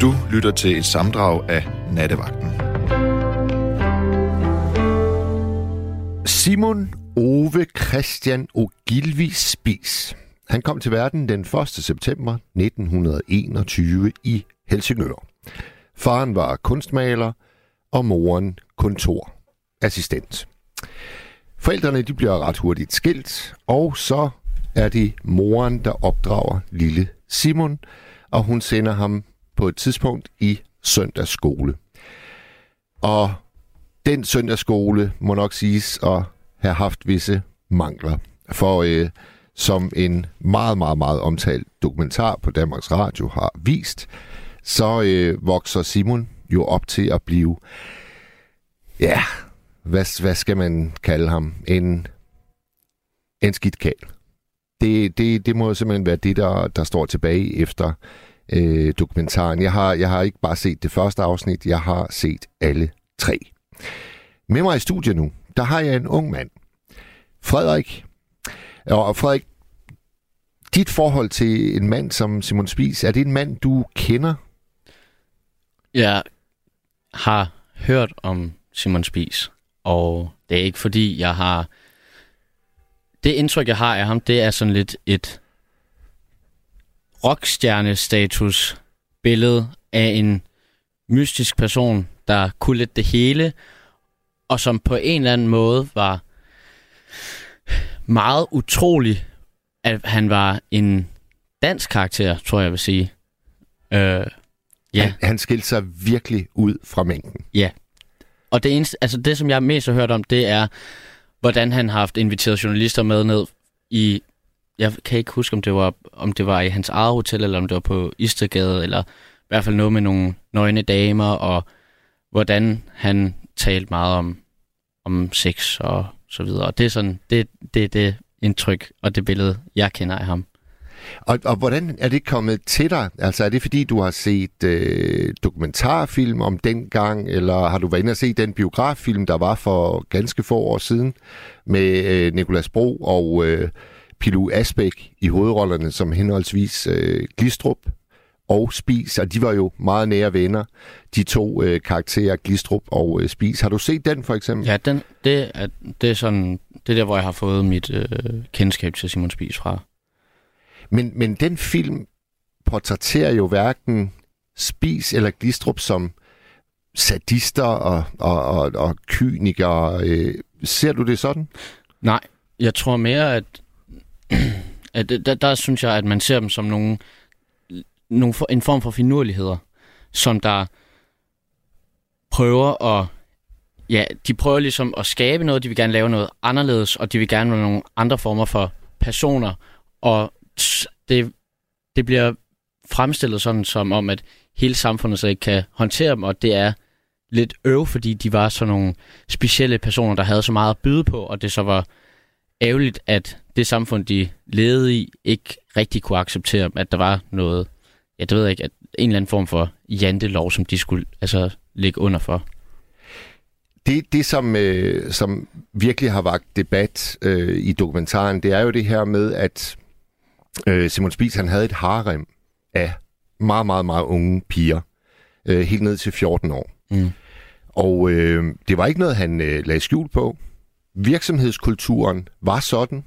Du lytter til et samdrag af Nattevagten. Simon Ove Christian Ogilvi Spis. Han kom til verden den 1. september 1921 i Helsingør. Faren var kunstmaler, og moren kontorassistent. Forældrene de bliver ret hurtigt skilt, og så er det moren, der opdrager lille Simon, og hun sender ham på et tidspunkt i søndagsskole. Og den søndagsskole må nok siges at have haft visse mangler. For øh, som en meget, meget, meget omtalt dokumentar på Danmarks Radio har vist, så øh, vokser Simon jo op til at blive, ja, hvad, hvad skal man kalde ham? En, en skidt. Det, det, det må simpelthen være det, der, der står tilbage efter øh, dokumentaren. Jeg har, jeg har ikke bare set det første afsnit, jeg har set alle tre. Med mig i studiet nu, der har jeg en ung mand. Frederik. Og Frederik, dit forhold til en mand som Simon Spies, er det en mand, du kender? Jeg har hørt om Simon Spies, og det er ikke fordi, jeg har... Det indtryk, jeg har af ham, det er sådan lidt et rockstjerne-status billede af en mystisk person, der kunne lidt det hele, og som på en eller anden måde var meget utrolig, at han var en dansk karakter, tror jeg vil sige. Øh, ja. Han, han skilte sig virkelig ud fra mængden. Ja. Og det eneste, altså det, som jeg mest har hørt om, det er, hvordan han har haft inviteret journalister med ned i jeg kan ikke huske, om det var, om det var i hans eget hotel, eller om det var på Istergade, eller i hvert fald noget med nogle nøgne damer, og hvordan han talte meget om, om sex og så videre. Og det er sådan, det, det, det indtryk og det billede, jeg kender af ham. Og, og hvordan er det kommet til dig? Altså er det fordi, du har set øh, dokumentarfilm om den gang, eller har du været inde og se den biograffilm, der var for ganske få år siden med øh, Nikolas Bro og øh, Pilu Asbæk i hovedrollerne som henholdsvis øh, Glistrup og Spis, og de var jo meget nære venner, de to øh, karakterer, Glistrup og øh, Spis. Har du set den for eksempel? Ja, den, det, er, det er sådan, det er der, hvor jeg har fået mit øh, kendskab til Simon Spis fra. Men, men den film portrætterer jo hverken Spis eller Glistrup som sadister og, og, og, og kynikere. Øh, ser du det sådan? Nej, jeg tror mere, at at der, der synes jeg, at man ser dem som nogle, nogle for, en form for finurligheder, som der prøver at ja, de prøver ligesom at skabe noget, de vil gerne lave noget anderledes, og de vil gerne have nogle andre former for personer, og det, det bliver fremstillet sådan som om, at hele samfundet så ikke kan håndtere dem, og det er lidt øv, fordi de var sådan nogle specielle personer, der havde så meget at byde på, og det så var ærgerligt, at det samfund, de levede i, ikke rigtig kunne acceptere, at der var noget, ja, det ved jeg ikke, at en eller anden form for jantelov, som de skulle altså ligge under for. Det, det som, øh, som virkelig har vagt debat øh, i dokumentaren, det er jo det her med, at øh, Simon Spies han havde et harem af meget, meget, meget unge piger, øh, helt ned til 14 år. Mm. Og øh, det var ikke noget, han øh, lagde skjul på. Virksomhedskulturen var sådan,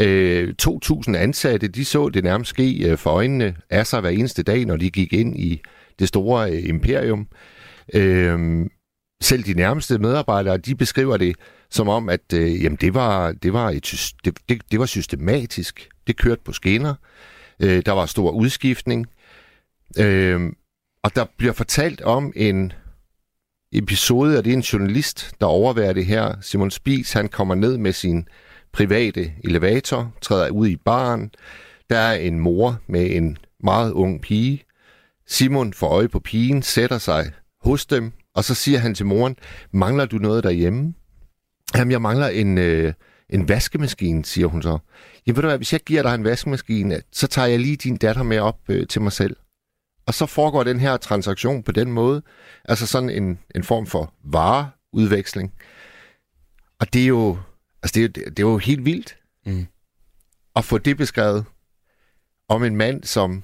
Øh, 2.000 ansatte, de så det nærmest ske øh, for øjnene af sig hver eneste dag, når de gik ind i det store øh, imperium. Øh, selv de nærmeste medarbejdere, de beskriver det som om, at øh, jamen det, var, det, var et, det, det, det var systematisk. Det kørte på skinner. Øh, der var stor udskiftning. Øh, og der bliver fortalt om en episode, og det er en journalist, der overværer det her. Simon Spies, han kommer ned med sin private elevator, træder ud i baren. Der er en mor med en meget ung pige. Simon får øje på pigen, sætter sig hos dem, og så siger han til moren, mangler du noget derhjemme? Jamen, jeg mangler en, øh, en vaskemaskine, siger hun så. Jamen, ved du hvad, hvis jeg giver dig en vaskemaskine, så tager jeg lige din datter med op øh, til mig selv. Og så foregår den her transaktion på den måde. Altså sådan en, en form for vareudveksling. Og det er jo Altså, det, det, det er jo helt vildt mm. at få det beskrevet om en mand, som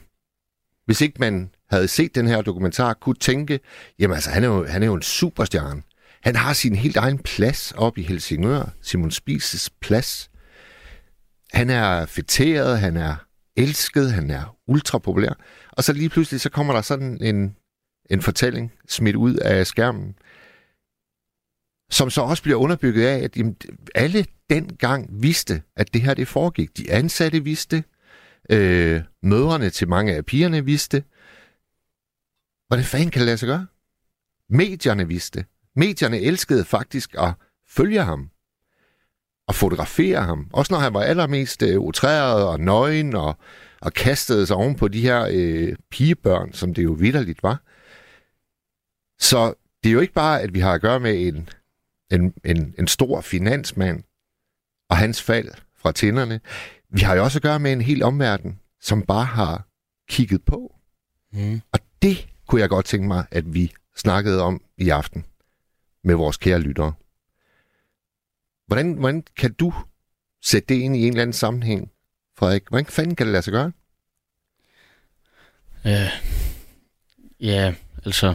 hvis ikke man havde set den her dokumentar, kunne tænke, jamen altså, han er jo, han er jo en superstjerne. Han har sin helt egen plads op i Helsingør, Simon Spises plads. Han er fætteret, han er elsket, han er ultrapopulær. Og så lige pludselig, så kommer der sådan en, en fortælling smidt ud af skærmen, som så også bliver underbygget af, at jamen, alle dengang vidste, at det her det foregik. De ansatte vidste, øh, mødrene til mange af pigerne vidste. Hvordan fanden kan det lade sig gøre? Medierne vidste. Medierne elskede faktisk at følge ham og fotografere ham. Også når han var allermest øh, utræret og nøgen og, og kastede sig oven på de her øh, pigebørn, som det jo vidderligt var. Så det er jo ikke bare, at vi har at gøre med en, en, en, en stor finansmand og hans fald fra tænderne. Vi har jo også at gøre med en helt omverden, som bare har kigget på. Mm. Og det kunne jeg godt tænke mig, at vi snakkede om i aften med vores kære lyttere. Hvordan, hvordan kan du sætte det ind i en eller anden sammenhæng, Frederik? Hvordan fanden kan det lade sig gøre? Ja, ja altså...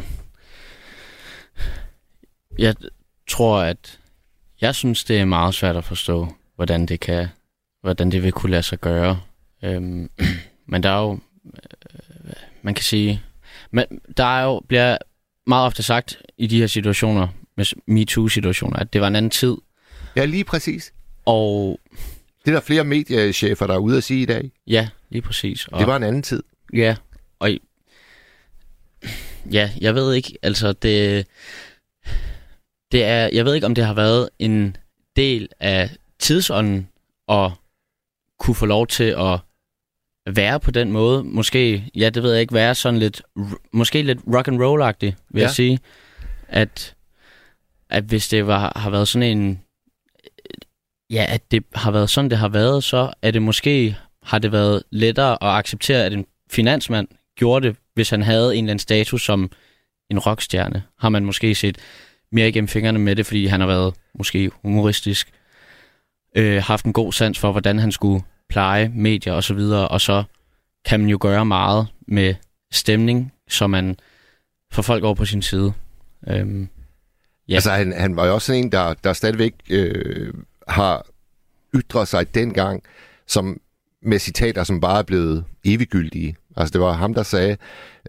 Jeg tror, at jeg synes, det er meget svært at forstå, hvordan det kan, hvordan det vil kunne lade sig gøre. Øhm, men der er jo, øh, man kan sige, men der er jo, bliver meget ofte sagt i de her situationer, med MeToo-situationer, at det var en anden tid. Ja, lige præcis. Og... Det er der flere mediechefer, der er ude at sige i dag. Ja, lige præcis. Og, det var en anden tid. Ja, og... Ja, jeg ved ikke, altså det... Det er, jeg ved ikke, om det har været en del af tidsånden at kunne få lov til at være på den måde. Måske, ja, det ved jeg ikke, være sådan lidt, måske lidt rock and roll-agtig, vil ja. jeg sige. At, at hvis det var, har været sådan en, ja, at det har været sådan, det har været, så er det måske, har det været lettere at acceptere, at en finansmand gjorde det, hvis han havde en eller anden status som en rockstjerne. Har man måske set mere igennem fingrene med det, fordi han har været måske humoristisk, øh, haft en god sans for, hvordan han skulle pleje medier og så videre, og så kan man jo gøre meget med stemning, så man får folk over på sin side. Øhm, ja. Altså, han, han var jo også en, der, der stadigvæk øh, har ytret sig dengang, som med citater, som bare er blevet eviggyldige. Altså, det var ham, der sagde,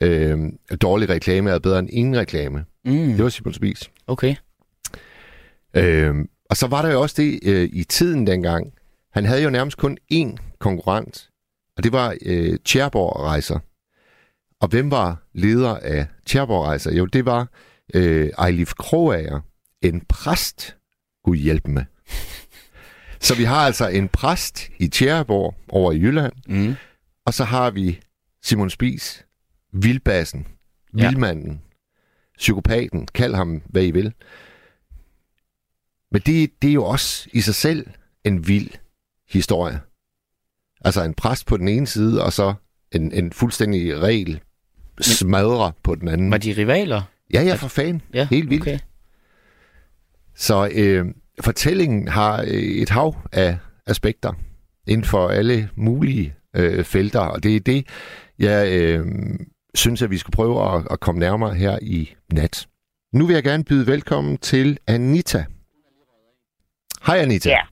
øh, dårlig reklame er bedre end ingen reklame. Mm. Det var Simon Spies. Okay. Øh, og så var der jo også det øh, i tiden dengang. Han havde jo nærmest kun én konkurrent, og det var øh, Tjerborg Rejser. Og hvem var leder af Tjerborg Rejser? Jo, det var øh, Ejlif Kroager, en præst, Gud hjælpe med. Så vi har altså en præst i Tjerborg over i Jylland, mm. og så har vi Simon Spis, vildbassen, vildmanden, ja. psykopaten, kald ham hvad I vil. Men det, det er jo også i sig selv en vild historie. Altså en præst på den ene side, og så en, en fuldstændig regel smadrer på den anden. Var de rivaler? Ja, ja, for fanden. Ja, Helt vildt. Okay. Så øh, fortællingen har øh, et hav af aspekter inden for alle mulige øh, felter, og det er det, jeg øh, synes, at vi skal prøve at, at komme nærmere her i nat. Nu vil jeg gerne byde velkommen til Anita. Hej Anita. Ja,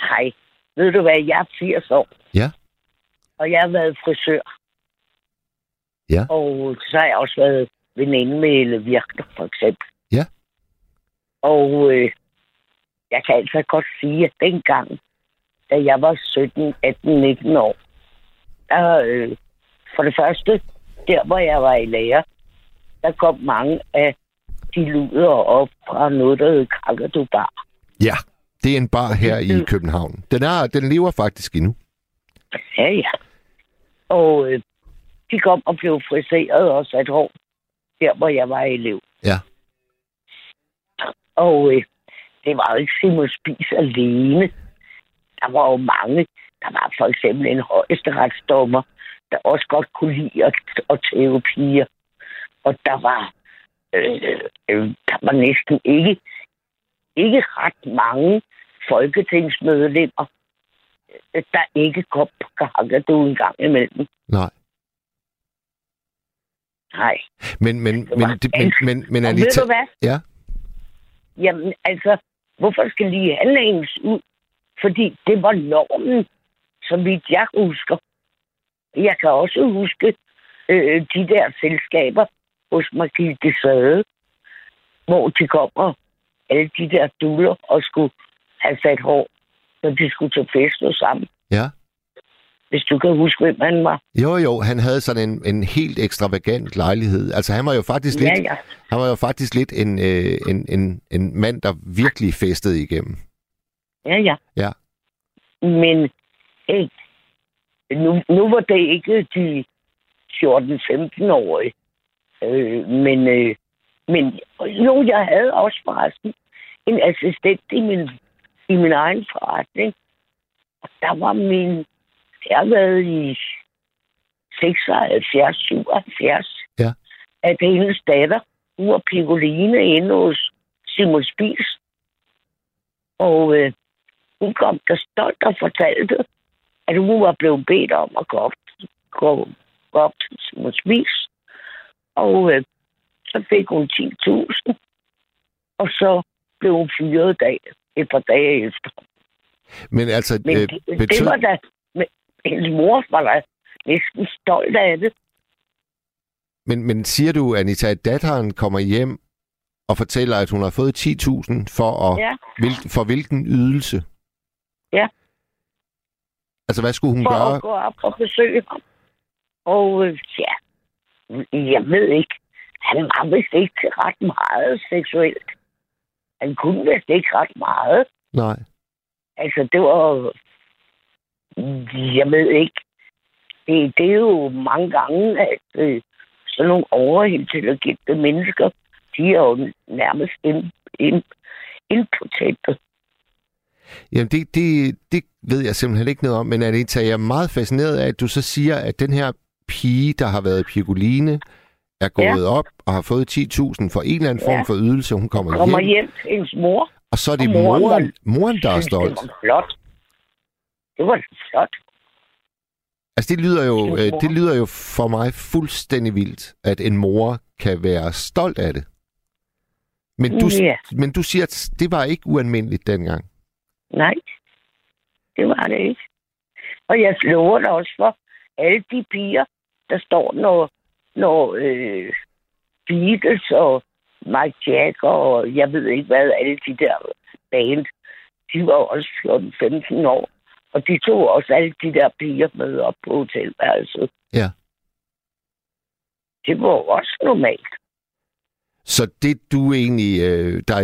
hej. Ved du hvad, jeg er 80 år. Ja. Og jeg har været frisør. Ja. Og så har jeg også været veninde med Elle Virkner, for eksempel. Ja. Og øh, jeg kan altså godt sige, at dengang, da jeg var 17, 18, 19 år, der, øh, for det første, der hvor jeg var i lærer, der kom mange af de luder op fra noget, der hed Kakadu Bar. Ja. Det er en bar her i København. Den, er, den lever faktisk endnu. Ja, ja. Og øh, de kom og blev friseret og sat hår, der hvor jeg var elev. Ja. Og øh, det var jo ikke Simon Spis alene. Der var jo mange. Der var for eksempel en højesteretsdommer, der også godt kunne lide at, at tæve piger. Og der var, øh, øh, der var næsten ikke, ikke ret mange folketingsmedlemmer, der ikke kom på Kakadu en gang imellem. Nej. Nej. Men, men, Det men, det, men, men, men Anita... ved du hvad? Ja. Jamen, altså, hvorfor skal lige han ud? Fordi det var normen, så vidt jeg husker. Jeg kan også huske øh, de der selskaber hos Margrethe Sade, hvor de kommer, alle de der duller, og skulle have sat hår, når de skulle til fest og sammen. Ja. Hvis du kan huske, hvem han var. Jo, jo, han havde sådan en, en helt ekstravagant lejlighed. Altså, han var jo faktisk lidt, Ja, ja. han var jo faktisk lidt en, øh, en, en, en mand, der virkelig festede igennem. Ja, ja. Ja. Men hey, nu, nu var det ikke de 14-15-årige. Øh, men, øh, men jo, jeg havde også forresten en assistent i min, i min egen forretning. Og der var min... Jeg har været i 76, 77. Ja. At hendes datter, hun var Piccoline inde hos Simon Spies. Og øh, hun kom der stolt og fortalte, at hun var blevet bedt om at gå op, gå, gå op til Simon Spies. Og øh, så fik hun 10.000. Og så blev hun fyret dag, et par dage efter. Men altså, Men øh, det, det betød, var da... Hendes mor var da næsten stolt af det. men, men siger du, Anita, at datteren kommer hjem og fortæller, at hun har fået 10.000 for, at, Ja. hvil, for hvilken ydelse? Ja. Altså, hvad skulle hun For gøre? at gå op og besøge ham. Og øh, ja, jeg ved ikke. Han var vist ikke ret meget seksuelt. Han kunne vist ikke ret meget. Nej. Altså, det var... Jeg ved ikke. Det, det er jo mange gange, at øh, sådan nogle overintelligente mennesker, de er jo nærmest in, in, impotente. Jamen, det, det, det ved jeg simpelthen ikke noget om, men Anita, jeg er meget fascineret af, at du så siger, at den her pige, der har været Piccoline, er gået ja. op og har fået 10.000 for en eller anden form Ja. for ydelse, hun kommer, Kommer hjem, hjem til hendes mor. og så er det moren, moren, der- moren, der er stolt. Det var flot. Det var flot. Altså, det lyder, jo, øh, det lyder jo for mig fuldstændig vildt, at en mor kan være stolt af det. Men du, Ja. men du siger, at det var ikke ualmindeligt dengang. Nej, det var det ikke. Og jeg lover dig også for alle de piger, der står, når, når øh, Beatles og Mike Jagger og jeg ved ikke hvad, alle de der band, de var også 14-15 år. Og de tog også alle de der piger med op på hotelværelset. Ja. Det var også normalt. Så det du egentlig, øh, der,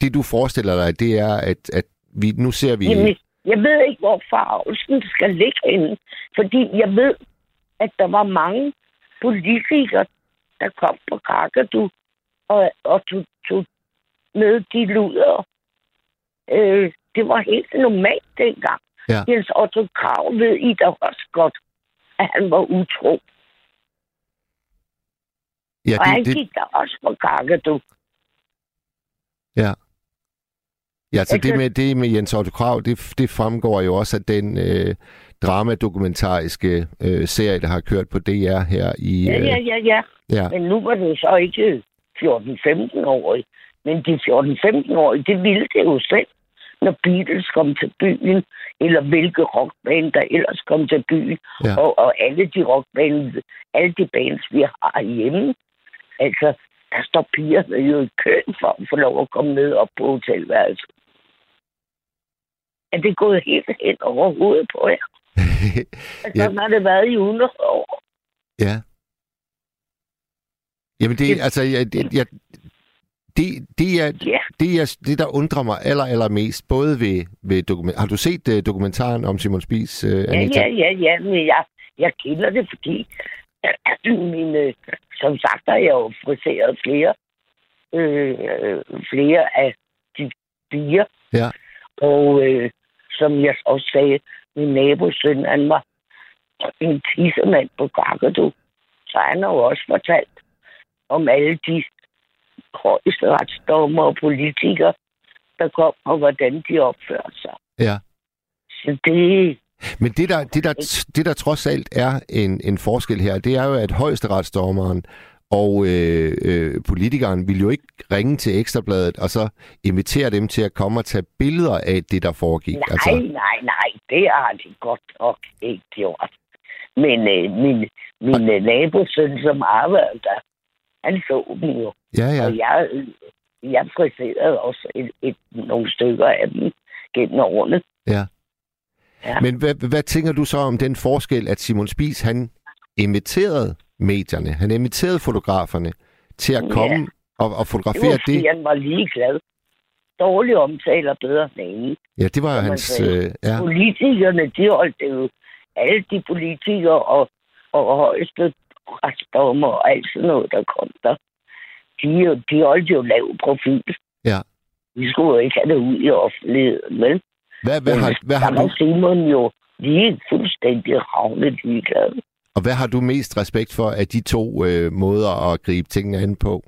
det du forestiller dig, det er, at, at vi, nu ser vi... Jamen, jeg ved ikke, hvor farvelsen skal ligge henne. Fordi jeg ved, at der var mange politikere, der kom på Kakadu og, og tog, tog med de luder. Øh, det var helt normalt dengang. Ja. Jens Otto Krav ved I da også godt, at han var utro. ja, og han det, det, gik da også på Kakadu. ja. Ja, så Altså- det med, det med Jens Otto Krav, det, det fremgår jo også af den øh, dramadokumentariske øh, serie, der har kørt på DR her i... Ja, ja, ja, ja. ja. Men nu var det så ikke 14-15-årige. Men de 14-15-årige, det ville det jo selv, når Beatles kom til byen, eller hvilke rockband, der ellers kom til byen. Ja. Og, og alle de rockband, alle de bands, vi har hjemme. Altså, der står pigerne jo i køen for at få lov at komme ned op på hotelværelset. Er det gået helt hen over hovedet på jer? Altså, Ja. har det været i 100 år. Ja. Jamen det, Det- altså, jeg, jeg, jeg, det, det, er, Ja. det, er, det, der undrer mig aller, aller mest, både ved, ved dokument... Har du set uh, dokumentaren om Simon Spies, uh, Ja, Anita? ja, ja, ja, men jeg, jeg kender det, fordi mine, som sagt har jeg jo friseret flere, øh, flere af de piger. Ja. Og øh, som jeg også sagde, min nabosøn, han var en tissemand på Kakadu. Så han har jo også fortalt om alle de højeste retsdommer og politikere, der kom, og hvordan de opførte sig. Ja. Så det, Men det der, det, der, det, der trods alt er en, en forskel her, det er jo, at højesteretsdommeren og øh, øh, politikeren vil jo ikke ringe til Ekstrabladet og så invitere dem til at komme og tage billeder af det, der foregik. Nej, altså... nej, nej, det har de godt nok ikke gjort. Men øh, min, min og... nabosøn, som arbejdede der, han så dem jo. Ja, ja. Og jeg, jeg friserede også et, et, nogle stykker af dem gennem årene. Ja. ja. Men hvad, hvad tænker du så om den forskel, at Simon Spies, han inviterede medierne, han inviterede fotograferne til at komme ja. og, og fotografere det? Det han var ligeglad. Dårlige omtaler bedre end ingen. Ja, det var jo hans... Øh, ja. Politikerne, de holdt det jo alle de politikere og, og højeste retsdommer og alt sådan noget, der kom der, de, de holdt jo lav profil. Ja. Vi skulle jo ikke have det ud i offentligheden, vel? Hvad, hvad, har, hvad har du... Simon jo lige fuldstændig ravnet ligeglad. Og hvad har du mest respekt for af de to øh, måder at gribe tingene an på?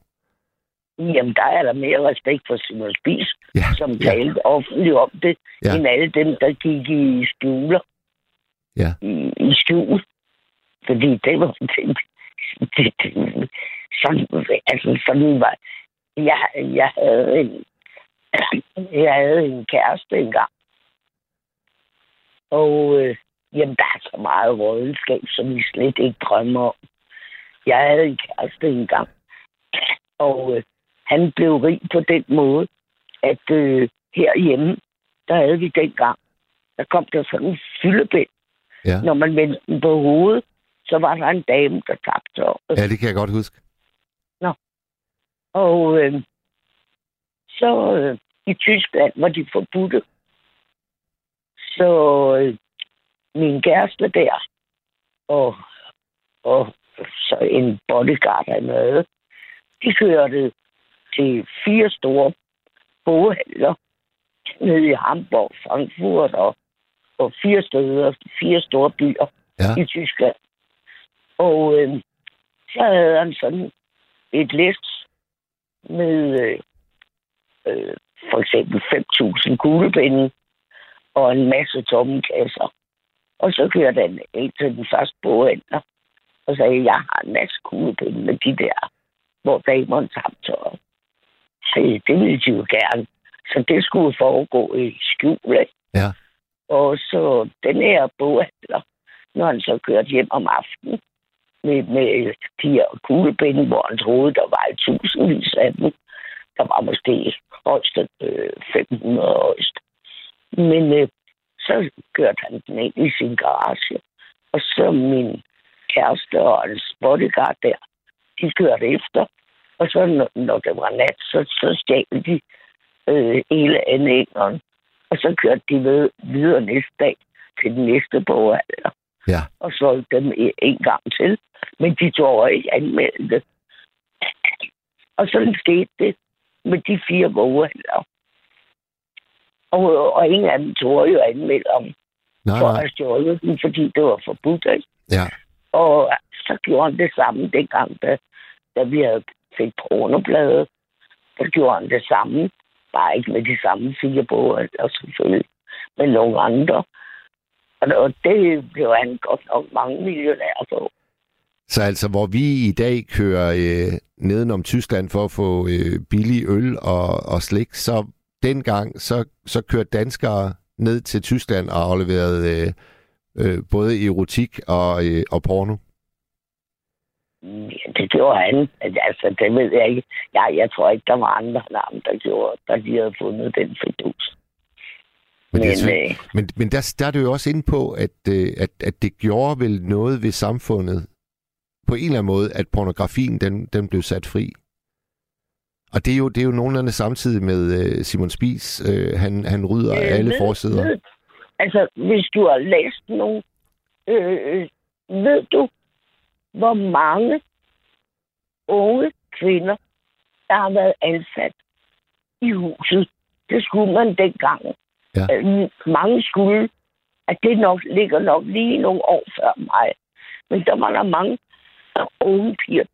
Jamen, der er der mere respekt for Simon Spies, ja, som ja. talte offentligt om det, ja. end alle dem, der gik i skjuler. Ja. I, i skjul. Fordi det var det, det, det, sådan, altså, sådan var... Jeg, jeg, havde en, jeg havde en kæreste engang. Og øh, jamen, der er så meget rådenskab, som vi slet ikke drømmer om. Jeg havde en kæreste engang. Og øh, han blev rig på den måde, at øh, herhjemme, der havde vi dengang, der kom der sådan en fyldebind. Ja. Når man vendte den på hovedet, så var der en dame, der tabte Ja, det kan jeg godt huske. Og øh, så øh, i Tyskland var de forbudte. Så øh, min kæreste der, og, og så en bodyguard med, de kørte til fire store boghandler nede i Hamburg, Frankfurt og, og fire steder, fire store byer ja. i Tyskland. Og øh, så havde han sådan et læs med øh, øh, for eksempel 5.000 kuglepinde og en masse tomme kasser. Og så kørte han ind til den første boghandler og sagde, jeg har en masse kuglepinde med de der, hvor damerne tabte tøjet. Så det ville de jo gerne. Så det skulle foregå i skjul. Ja. Og så den her boghandler, når han så kørte hjem om aftenen, med, med papir og kuglepinde, hvor han troede, der var et tusindvis af dem. Der var måske højst øh, 500 højst. Men øh, så kørte han den ind i sin garage. Og så min kæreste og hans bodyguard der, de kørte efter. Og så når, når det var nat, så, så stjal de øh, hele anlæggeren. Og så kørte de ved, videre næste dag til den næste boghandler. Ja. Og solgte dem en gang til. Men de tog ikke anmelde det. Og sådan skete det med de fire boghandler. Og, og ingen af dem tog jo anmelde om nej, for nej. at stjåle dem, fordi det var forbudt. Ikke? Ja. Og så gjorde han det samme dengang, da, da vi havde fik pornobladet. Så gjorde han det samme. Bare ikke med de samme fire boghandler selvfølgelig, men nogle andre. Og det blev han godt nok mange millionærer på. Så altså, hvor vi i dag kører øh, nedenom Tyskland for at få øh, billig øl og, og slik, så dengang, så, så kørte danskere ned til Tyskland og afleverede øh, øh, både erotik og, øh, og porno. Ja, det gjorde han. Altså, det ved jeg ikke. Jeg, jeg tror ikke, der var andre navn, der gjorde, der de havde fundet den fedus. Men, men, øh, men, men der, der er du jo også inde på, at, øh, at, at det gjorde vel noget ved samfundet, på en eller anden måde, at pornografien den, den blev sat fri. Og det er jo, det er jo nogenlunde samtidig med uh, Simon Spies. Uh, han, han rydder øh, alle ved, forsider. Ved, altså, hvis du har læst nogle, øh, ved du, hvor mange unge kvinder, der har været ansat i huset. Det skulle man dengang. Ja. Øh, mange skulle, at det nok ligger nok lige nogle år før mig. Men der var der mange unge piger,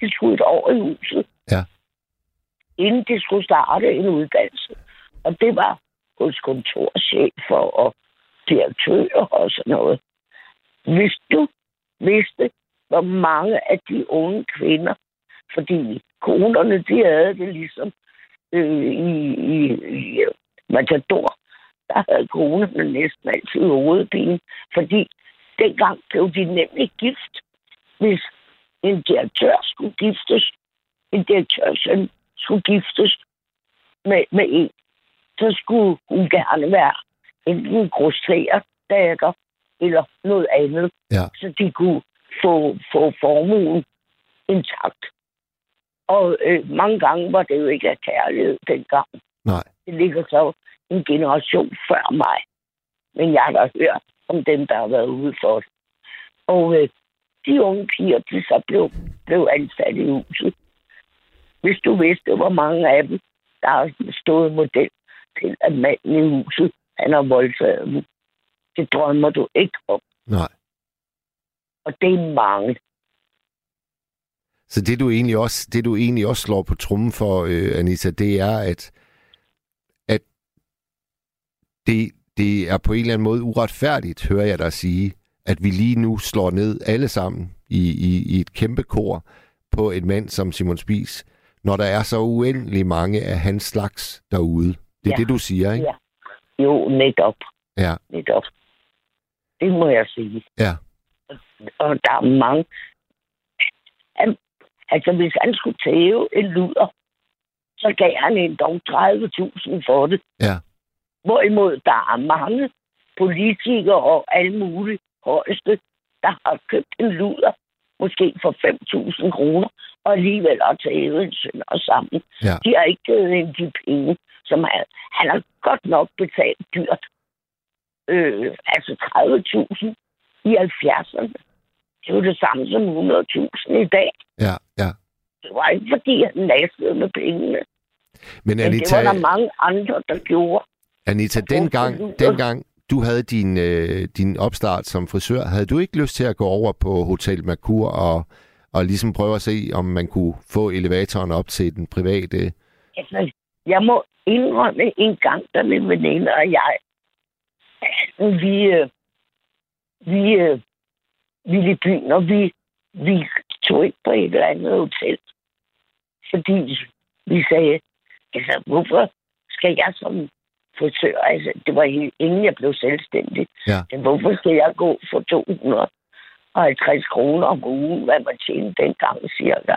de skulle et år i huset. Ja. Inden de skulle starte en uddannelse. Og det var hos kontorchefer og direktører og sådan noget. Hvis du vidste, hvor mange af de unge kvinder, fordi konerne, de havde det ligesom øh, i, i, i Matador, der havde konerne næsten altid hovedpine, fordi dengang blev de nemlig gift. Hvis en direktør skulle giftes, en direktørsøn skulle giftes med, med en, så skulle hun gerne være enten grosserer datter eller noget andet, Ja. så de kunne få, få formuen intakt. Og øh, mange gange var det jo ikke af kærlighed dengang. Nej. Det ligger så en generation før mig. Men jeg har da hørt om dem, der har været ude for det. Og øh, de unge piger, de så blev, blev ansat i huset. Hvis du vidste, hvor mange af dem, der har stået model til, at manden i huset, han har voldtaget dem. Det drømmer du ikke om. Nej. Og det er mange. Så det du egentlig også, det du egentlig også slår på trummen for, øh, Anita, det er, at, at det, det er på en eller anden måde uretfærdigt, hører jeg dig sige, at vi lige nu slår ned alle sammen i, i, i et kæmpe kor på en mand som Simon Spies, når der er så uendelig mange af hans slags derude. Det er Ja. det, du siger, ikke? Ja. Jo, netop. Ja. Netop. Det må jeg sige. Ja. Og der er mange... Altså, hvis han skulle tæve en luder, så gav han en dog 30.000 for det. Ja. Hvorimod der er mange politikere og alle mulige højeste, der har købt en luder, måske for 5.000 kroner, og alligevel har taget en sønder sammen. Ja. De har ikke givet ind de penge, som han, han har godt nok betalt dyrt. Øh, altså 30.000 i 70'erne. Det er jo det samme som 100.000 i dag. Ja, ja. Det var ikke, fordi han lastede med pengene. Men Men Anita, det var der mange andre, der gjorde. Anita dengang, dengang du havde din, øh, din opstart som frisør, havde du ikke lyst til at gå over på Hotel Mercur og, og ligesom prøve at se, om man kunne få elevatoren op til den private? Altså, jeg må indrømme en gang, da min veninde og jeg, vi, øh, vi øh, ville i byen, og vi, vi tog ikke på et eller andet hotel. Fordi vi sagde, altså, hvorfor skal jeg som frisør, altså, det var helt, inden jeg blev selvstændig, Ja. Men hvorfor skal jeg gå for 250 kroner om ugen, hvad man tjente dengang cirka,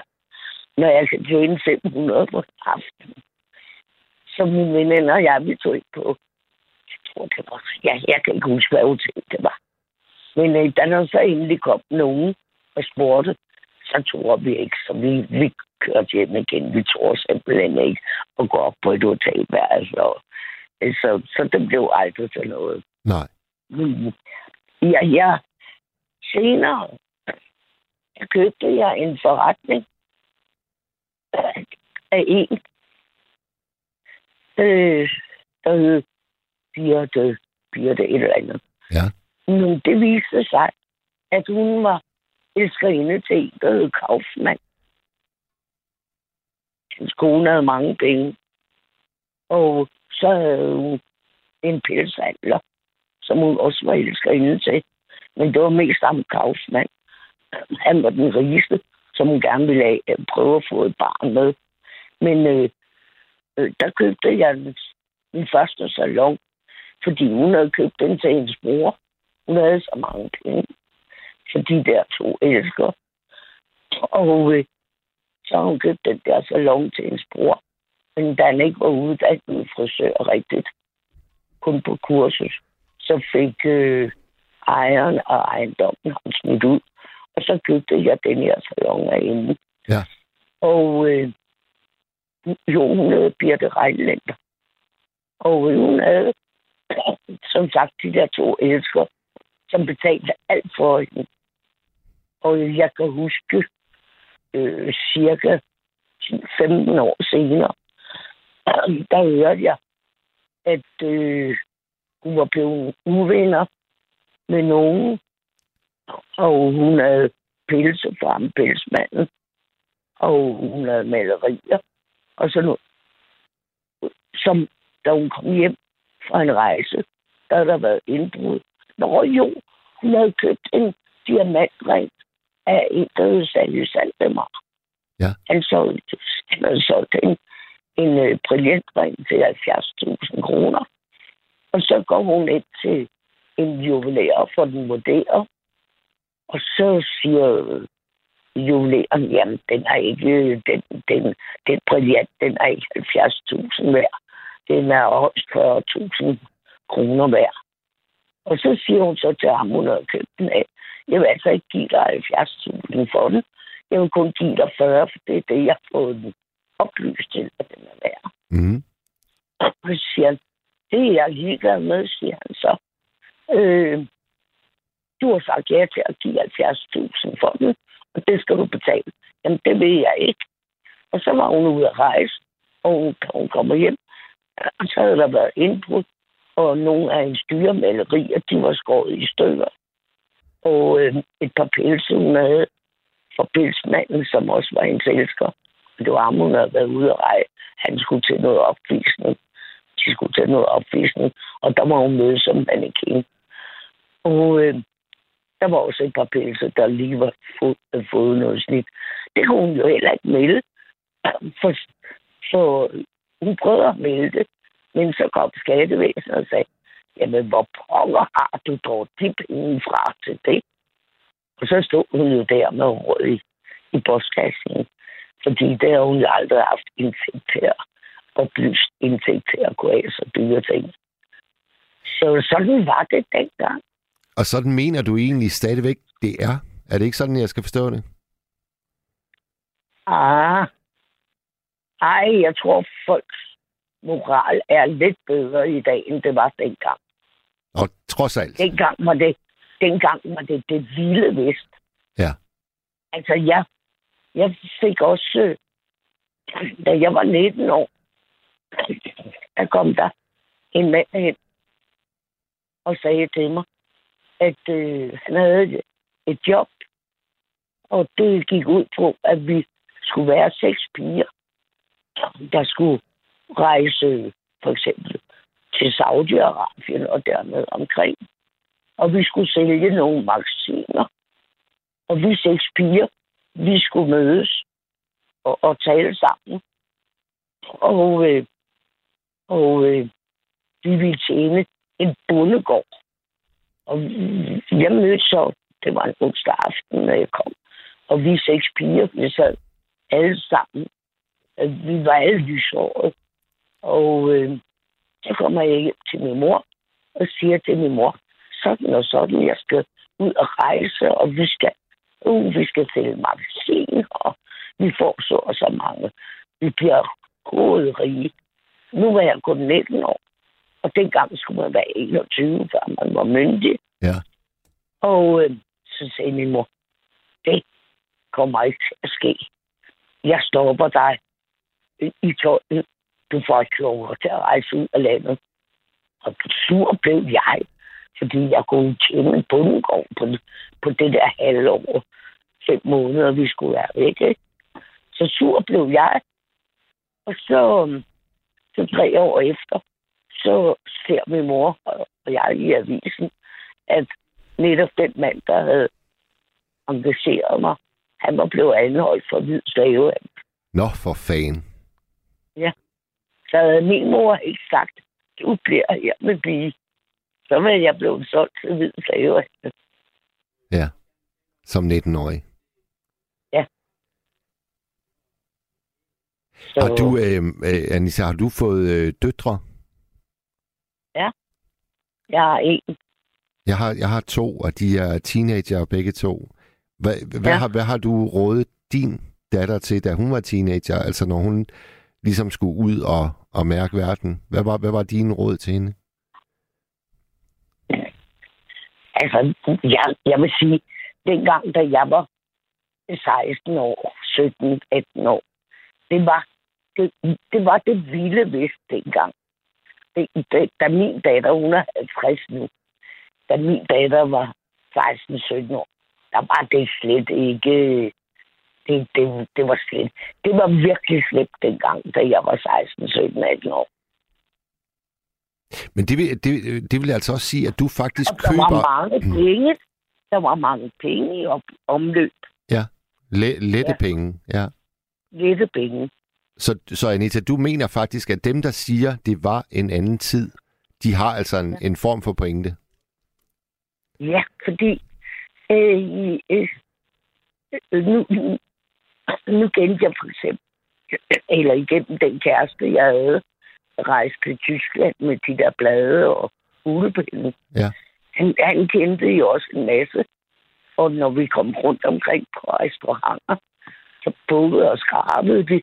når jeg kan tjene 500 på en aften? Så min veninde og jeg, vi tog ikke på, jeg tror det var, ja, jeg kan ikke huske, hvad hotel det var. Men øh, da der så endelig kom nogen og spurgte, så tog vi ikke, så vi, vi kørte hjem igen. Vi tror simpelthen ikke at gå op på et hotelværelse. Og, øh, så, så det blev aldrig til noget. Nej. Mm. Ja, ja. Senere der købte jeg en forretning af en, øh, der hed Birte, Birte et eller andet. Ja. Men det viste sig, at hun var elskerinde til en, der hed Kaufmann. Hans kone havde mange penge. Og så havde hun en pelshandler som hun også var elskerinde til. Men det var mest om Kaufmann. Han var den rigeste, som hun gerne ville have, øh, prøve at få et barn med. Men øh, øh, der købte jeg den, min første salon, fordi hun havde købt den til hendes mor. Hun havde så mange penge for de der to elsker. Og øh, så har hun købt den der salon til hendes bror. Men da han ikke var uddannet frisør rigtigt, kun på kursus, så fik øh, ejeren af ejendommen ham smidt ud. Og så købte jeg den her salon hende. Ja. Og øh, jo, hun hed Birte Rejlænder. Og hun havde, som sagt, de der to elsker, som betalte alt for hende. Og jeg kan huske, øh, cirka 15 år senere, der hørte jeg, at øh, hun var blevet uvenner med nogen, og hun havde pelse fra ham, pelsmanden, og hun havde malerier, og sådan noget. Som, da hun kom hjem fra en rejse, der havde der været indbrud. Nå jo, hun havde købt en diamantring af en, der hed Sally Saldemar. Ja. Han, så, han havde solgt en, en uh, brillantring til 70.000 kroner. Og så går hun ind til en juvelær for den vurderer. Og så siger juveleren, jamen den er ikke, den, den, den brillant, den er ikke 70.000 værd. Den er højst 40.000 kroner værd. Og så siger hun så til ham, hun har købt den af, jeg vil altså ikke give dig 70.000 for den. Jeg vil kun give dig 40, for det er det, jeg har fået den oplyst til, at den er værd. Mm. Og så siger han, det er jeg ligeglad med, siger han så. Øh, du har sagt ja til at give 70.000 for den, og det skal du betale. Jamen, det vil jeg ikke. Og så var hun ude at rejse, og hun, hun kommer hjem, og så havde der været indbrud, og nogle af hendes dyremalerier, de var skåret i stykker. Og øh, et par pelse, hun havde for pelsmanden, som også var hendes elsker. Og det var ham, hun havde været ude at rejse. Han skulle til noget opvisning. De skulle til noget opvisning, og der var hun møde som mannequin. Og øh, der var også et par pelse, der lige var fået, fået noget snit. Det kunne hun jo heller ikke melde. For, for hun prøvede at melde det, men så kom skattevæsenet og sagde, jamen hvor pokker har du dog de penge fra til det? Og så stod hun jo der med råd i, i postkassen, fordi der har hun jo aldrig haft indsigt til at oplyst indsigt til at gå af så dyre ting. Så sådan var det dengang. Og sådan mener du egentlig stadigvæk, det er? Er det ikke sådan, jeg skal forstå det? Ah. Ej, jeg tror, folks moral er lidt bedre i dag, end det var dengang. Og trods alt. Dengang var det, dengang var det det vilde vest. Ja. Altså, jeg, jeg fik også, da jeg var 19 år, der kom der en mand hen og sagde til mig, at øh, han havde et job, og det gik ud på, at vi skulle være seks piger, der skulle rejse for eksempel til Saudi-Arabien og dermed omkring. Og vi skulle sælge nogle magasiner. Og vi seks piger, vi skulle mødes og, og tale sammen. Og, øh, og øh, vi ville tjene en bondegård. Og jeg mødte så, det var en onsdag aften, når jeg kom. Og vi seks piger, vi sad alle sammen. Vi var alle lysåret. Og øh, så kommer jeg til min mor og siger til min mor, sådan og sådan, jeg skal ud og rejse, og vi skal, uh, vi skal til magasin, og vi får så og så mange. Vi bliver hovedrige. Nu er jeg kun 19 år, og dengang skulle man være 21, før man var myndig. Ja. Og øh, så sagde min mor, det kommer ikke til at ske. Jeg stopper dig i tøjet. Du får ikke lov til at rejse ud af landet. Og sur blev jeg, fordi jeg kunne tjene en bundegård på, på det der halvår. Fem måneder, vi skulle være væk. Ikke? Så sur blev jeg. Og så, så tre år efter, så ser min mor og jeg i avisen, at netop den mand, der havde engageret mig, han var blevet anholdt for hvid slave. Nå, for fan. Ja. Så havde min mor ikke sagt, du bliver her med blive. Så var jeg blevet solgt til hvid slave. Ja, som 19-årig. Ja. Så, Har du, øh, øh, Anissa, har du fået øh, døtre? Jeg har en. Jeg har, jeg har to, og de er teenager begge to. Hvad, hvad, Ja. har, hvad har du rådet din datter til, da hun var teenager? Altså når hun ligesom skulle ud og, at mærke verden. Hvad var, hvad var din råd til hende? Altså, jeg, jeg vil sige, dengang, da jeg var 16 år, 17, 18 år, det var det, det, var det vilde vest dengang. Det, det, da min datter, hun er 50 nu, da min datter var 16-17 år, der var det slet ikke... Det, det, det var slet... Det var virkelig slemt dengang, da jeg var 16, 17, 18 år. Men det vil, det, det vil altså også sige, at du faktisk Og der køber var mange penge. Der var mange penge i op, omløb. le, lette Ja. penge. Ja. Lette penge. Så, så Anita, du mener faktisk, at dem, der siger, det var en anden tid, de har altså en, en form for pointe? Ja, fordi øh, øh, nu, nu, kendte jeg for eksempel, eller igennem den kæreste, jeg havde, rejst til Tyskland med de der blade og uglepinde. Ja. Han, han kendte jo også en masse. Og når vi kom rundt omkring på restauranter, så bukkede og skrabede de.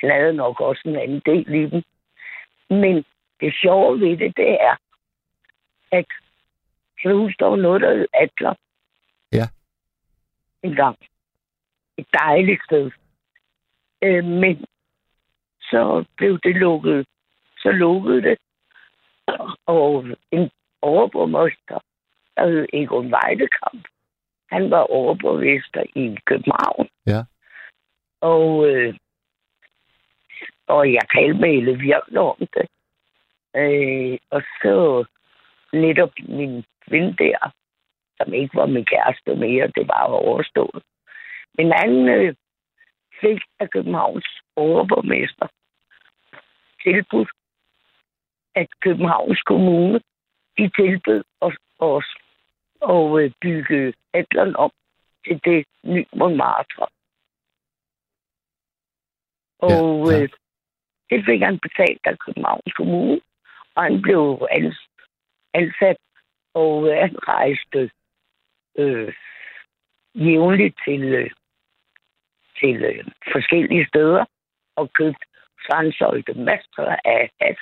Han havde nok også en anden del i dem. Men det sjove ved det, det er, at kan du huske, der var noget, der hed Atler? Ja. En gang. Et dejligt sted. Øh, men så blev det lukket. Så lukkede det. Og en overborgmester, der hed Egon Weidekamp, han var overborgmester i København. Ja. Og, øh, og jeg talte med Elle Virkelig om det. Øh, og så netop min ven der, som ikke var min kæreste mere, det var overstået. Men han øh, fik af Københavns overborgmester tilbudt, at Københavns Kommune, de tilbød os, os at øh, bygge Adleren om til det nye Montmartre. Og Ja, ja. øh, det fik han betalt af Københavns Kommune, og han blev ans- ansat, og øh, han rejste øh, jævnligt til, øh, til øh, forskellige steder og købte, fransolgte masser af has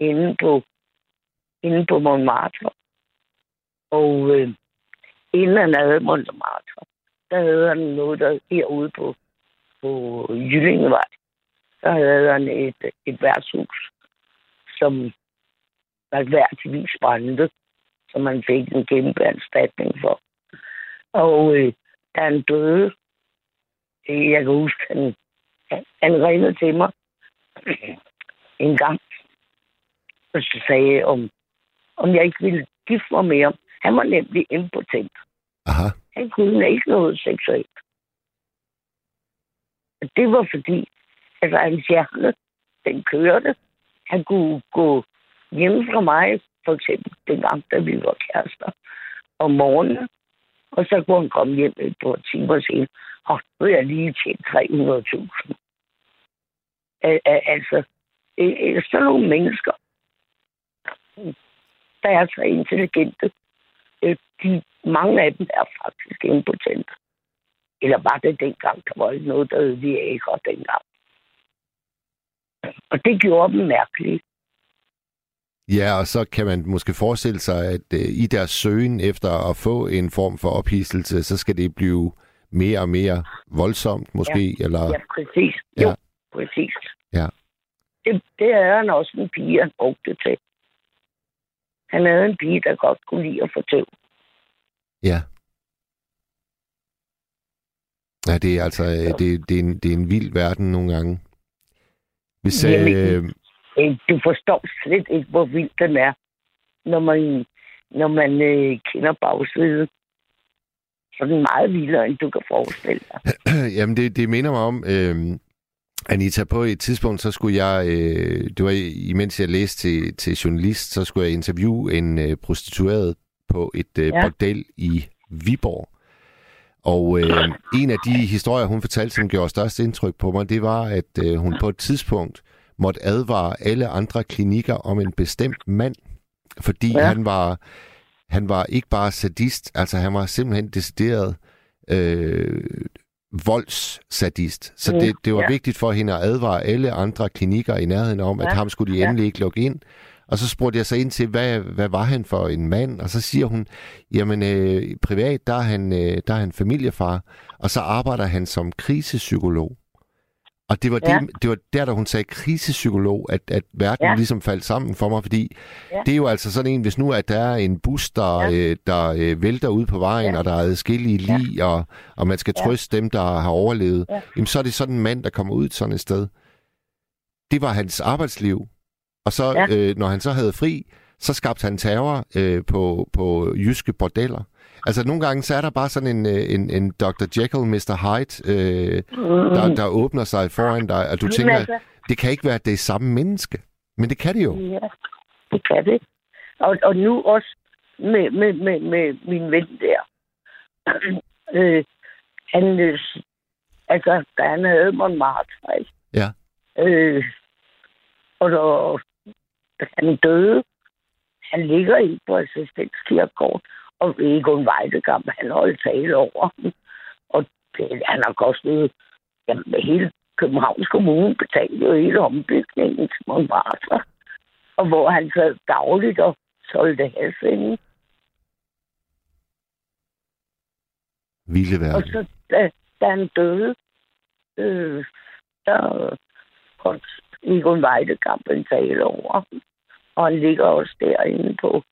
inde på, inde på Montmartre. Og øh, inden han havde Montmartre, der havde han noget der herude på, på Jyllingevej. Der havde han et, et værtshus, som var værtsvis brændte, som man fik en kæmpe erstatning for. Og øh, da han døde, jeg kan huske, han, han, ringede til mig en gang, og så sagde jeg, om, om jeg ikke ville gifte mig med ham. Han var nemlig impotent. Aha. Han kunne ikke noget seksuelt. Og det var fordi, altså hans hjerne, den kørte. Han kunne gå hjemme fra mig, for eksempel dengang, da vi var kærester, om morgenen. Og så kunne hun komme hjem et par timer senere. Og nu er jeg lige til 300.000. Altså, øh, øh, sådan nogle mennesker, der er så intelligente, øh, de, mange af dem er faktisk impotente. Eller var det dengang, der var ikke noget, der hed vi ikke dengang. Og det gjorde dem mærkelige. Ja, og så kan man måske forestille sig, at øh, i deres søgen efter at få en form for ophidselse, så skal det blive mere og mere voldsomt måske, ja. eller... Ja, præcis. Jo, Ja. præcis. Ja. Det, det er han også en pige, han brugte til. Han havde en pige, der godt kunne lide at få tøv. Ja. Ja, det er altså øh, det, det, er en, det er en vild verden nogle gange. Hvis, Jamen, Øh, Du forstår slet ikke, hvor vild den er, når man, når man øh, kender bagsiden. Så er den meget vildere, end du kan forestille dig. Jamen, det, det minder mig om, øh, Anita, på et tidspunkt, så skulle jeg, øh, det var imens jeg læste til, til journalist, så skulle jeg interviewe en øh, prostitueret på et øh, Ja. bordel i Viborg. Og øh, en af de historier, hun fortalte, som gjorde størst indtryk på mig, det var, at øh, hun på et tidspunkt måtte advare alle andre klinikker om en bestemt mand, fordi ja. Ja. han var han var ikke bare sadist, altså han var simpelthen decideret øh, voldssadist. Så Mm, det, det var ja. vigtigt for hende at advare alle andre klinikker i nærheden om, at Ja, ham skulle de ja. endelig ikke lukke ind. Og så spurgte jeg så ind til, hvad, hvad var han for en mand? Og så siger hun, jamen øh, privat, der er, han, øh, der er han familiefar, og så arbejder han som krisepsykolog. Og det var, Ja. det, det var der, da hun sagde krisepsykolog, at, at verden ja. Ja. ligesom faldt sammen for mig, fordi ja. Ja. det er jo altså sådan en, hvis nu at der er en bus, der, ja. Ja. øh, der øh, vælter ud på vejen, ja. Ja. og der er adskillige Ja. lig, og, og man skal Ja. trøste dem, der har overlevet, ja. Ja. jamen så er det sådan en mand, der kommer ud sådan et sted. Det var hans arbejdsliv. Og så, Ja. øh, når han så havde fri, så skabte han terror øh, på, på jyske bordeller. Altså nogle gange, så er der bare sådan en, øh, en, en Dr. Jekyll, Mr. Hyde, øh, der, der åbner sig foran dig, og du Mm. Men tænker, altså- det kan ikke være, at det er samme menneske. Men det kan det jo. Ja, det kan det. Og, og nu også med, med, med, med min ven der. øh, han, øh, altså, da han havde Montmartre, ikke? Ja. Øh, og da, han døde, han ligger ind på assistenskirkegård, og Egon Weidegam, han holdt tale over ham. Og det, han har kostet, jamen, hele Københavns Kommune betalte jo hele ombygningen til Montmartre. Og hvor han sad dagligt og solgte halsinde. Vilde Og verden. så da, da han døde, øh, der holdt Egon Weidegam en tale over ham. Og han ligger også derinde på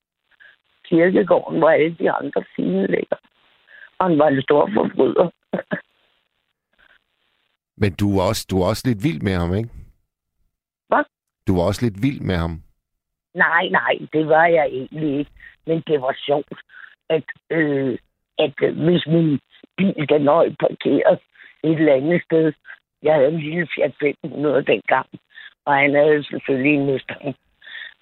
kirkegården, hvor alle de andre fine ligger. Og han var en stor forbryder. Men du er, også, du er også lidt vild med ham, ikke? Hvad? Du var også lidt vild med ham. Nej, nej, det var jeg egentlig ikke. Men det var sjovt, at, øh, at øh, hvis min bil den nøj parkeret et eller andet sted. Jeg havde en lille Fiat 500 dengang, og han havde selvfølgelig en Mustang.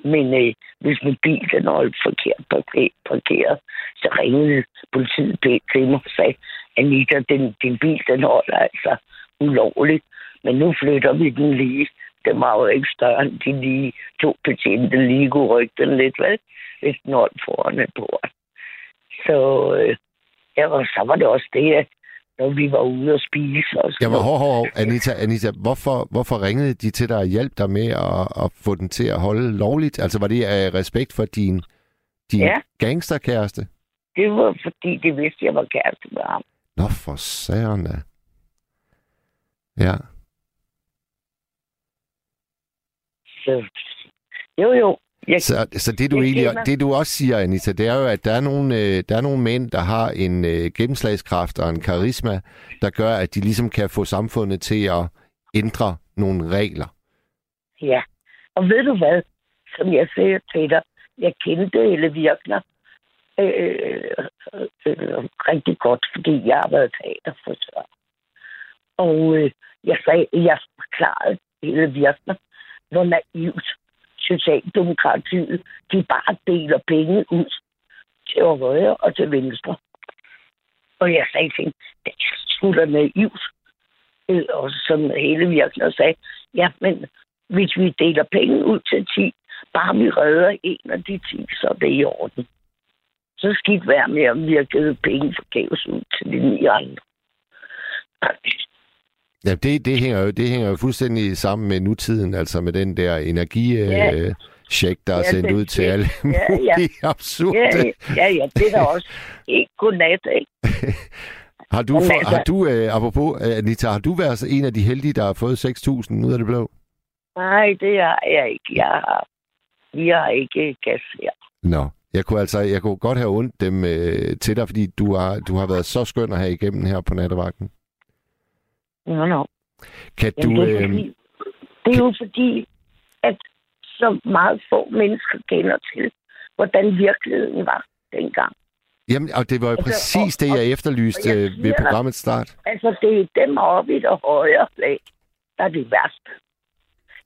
Men øh, hvis min bil den holdt forkert parkeret, parkeret, så ringede politiet pænt til mig og sagde, Anita, den, din bil den holder altså ulovligt, men nu flytter vi den lige den var jo ikke større end de lige to patienter lige kunne rykke den lidt, vel? Hvis den holdt foran et bord. Så, øh, ja, og så var det også det, at når vi var ude og spise og Jeg sådan var hård, hård. Anita, Anita hvorfor, hvorfor ringede de til dig og hjalp dig med at, at få den til at holde lovligt? Altså var det af respekt for din, din Ja. gangsterkæreste? Det var fordi, de vidste, at jeg var kæreste med ham. Nå, for særen da. Ja. Så, jo, jo. Jeg, Så, så det, du Jeg egentlig, kender- det du også siger, Anita, det er jo, at der er nogle, øh, der er nogle mænd, der har en øh, gennemslagskraft og en karisma, der gør, at de ligesom kan få samfundet til at ændre nogle regler. Ja, og ved du hvad, som jeg siger til dig, jeg kendte Elle Virkner øh, øh, øh, rigtig godt, fordi jeg har været teaterfrisør. Og øh, jeg sagde, jeg forklarede Elle Virkner, hvor naivt Socialdemokratiet, de bare deler penge ud til højre og til venstre. Og jeg sagde til hende, det er sgu da naivt. Øh, og som hele Virkner sagde, ja, men hvis vi deler penge ud til 10, bare vi redder en af de 10, så er det i orden. Så skidt være med, om vi har givet penge forgæves ud til de ni andre. Ja, det, det, hænger jo, det hænger jo fuldstændig sammen med nutiden, altså med den der energi Ja. øh, check, der er Ja, sendt det- ud til alle ja, ja. absurde. Ja, ja, ja, det er da også ikke godnat, ikke? Har du, for, altså- har du øh, apropos, øh, Anita, har du været en af de heldige, der har fået 6.000 ud af det blå? Nej, det har jeg ikke. Jeg har, vi har ikke gas her. Nå. Jeg kunne altså, jeg kunne godt have ondt dem øh, til dig, fordi du har, du har været så skøn at have igennem her på nattevagten. Nå, nå. Kan Jamen, du... det, er Øh, fordi, det er jo fordi, at så meget få mennesker kender til, hvordan virkeligheden var dengang. jamen, og det var jo Altså, præcis og- det, jeg efterlyste og jeg øh, ved siger dig- programmets start. Altså, det er dem oppe i det højere lag, der er det værste.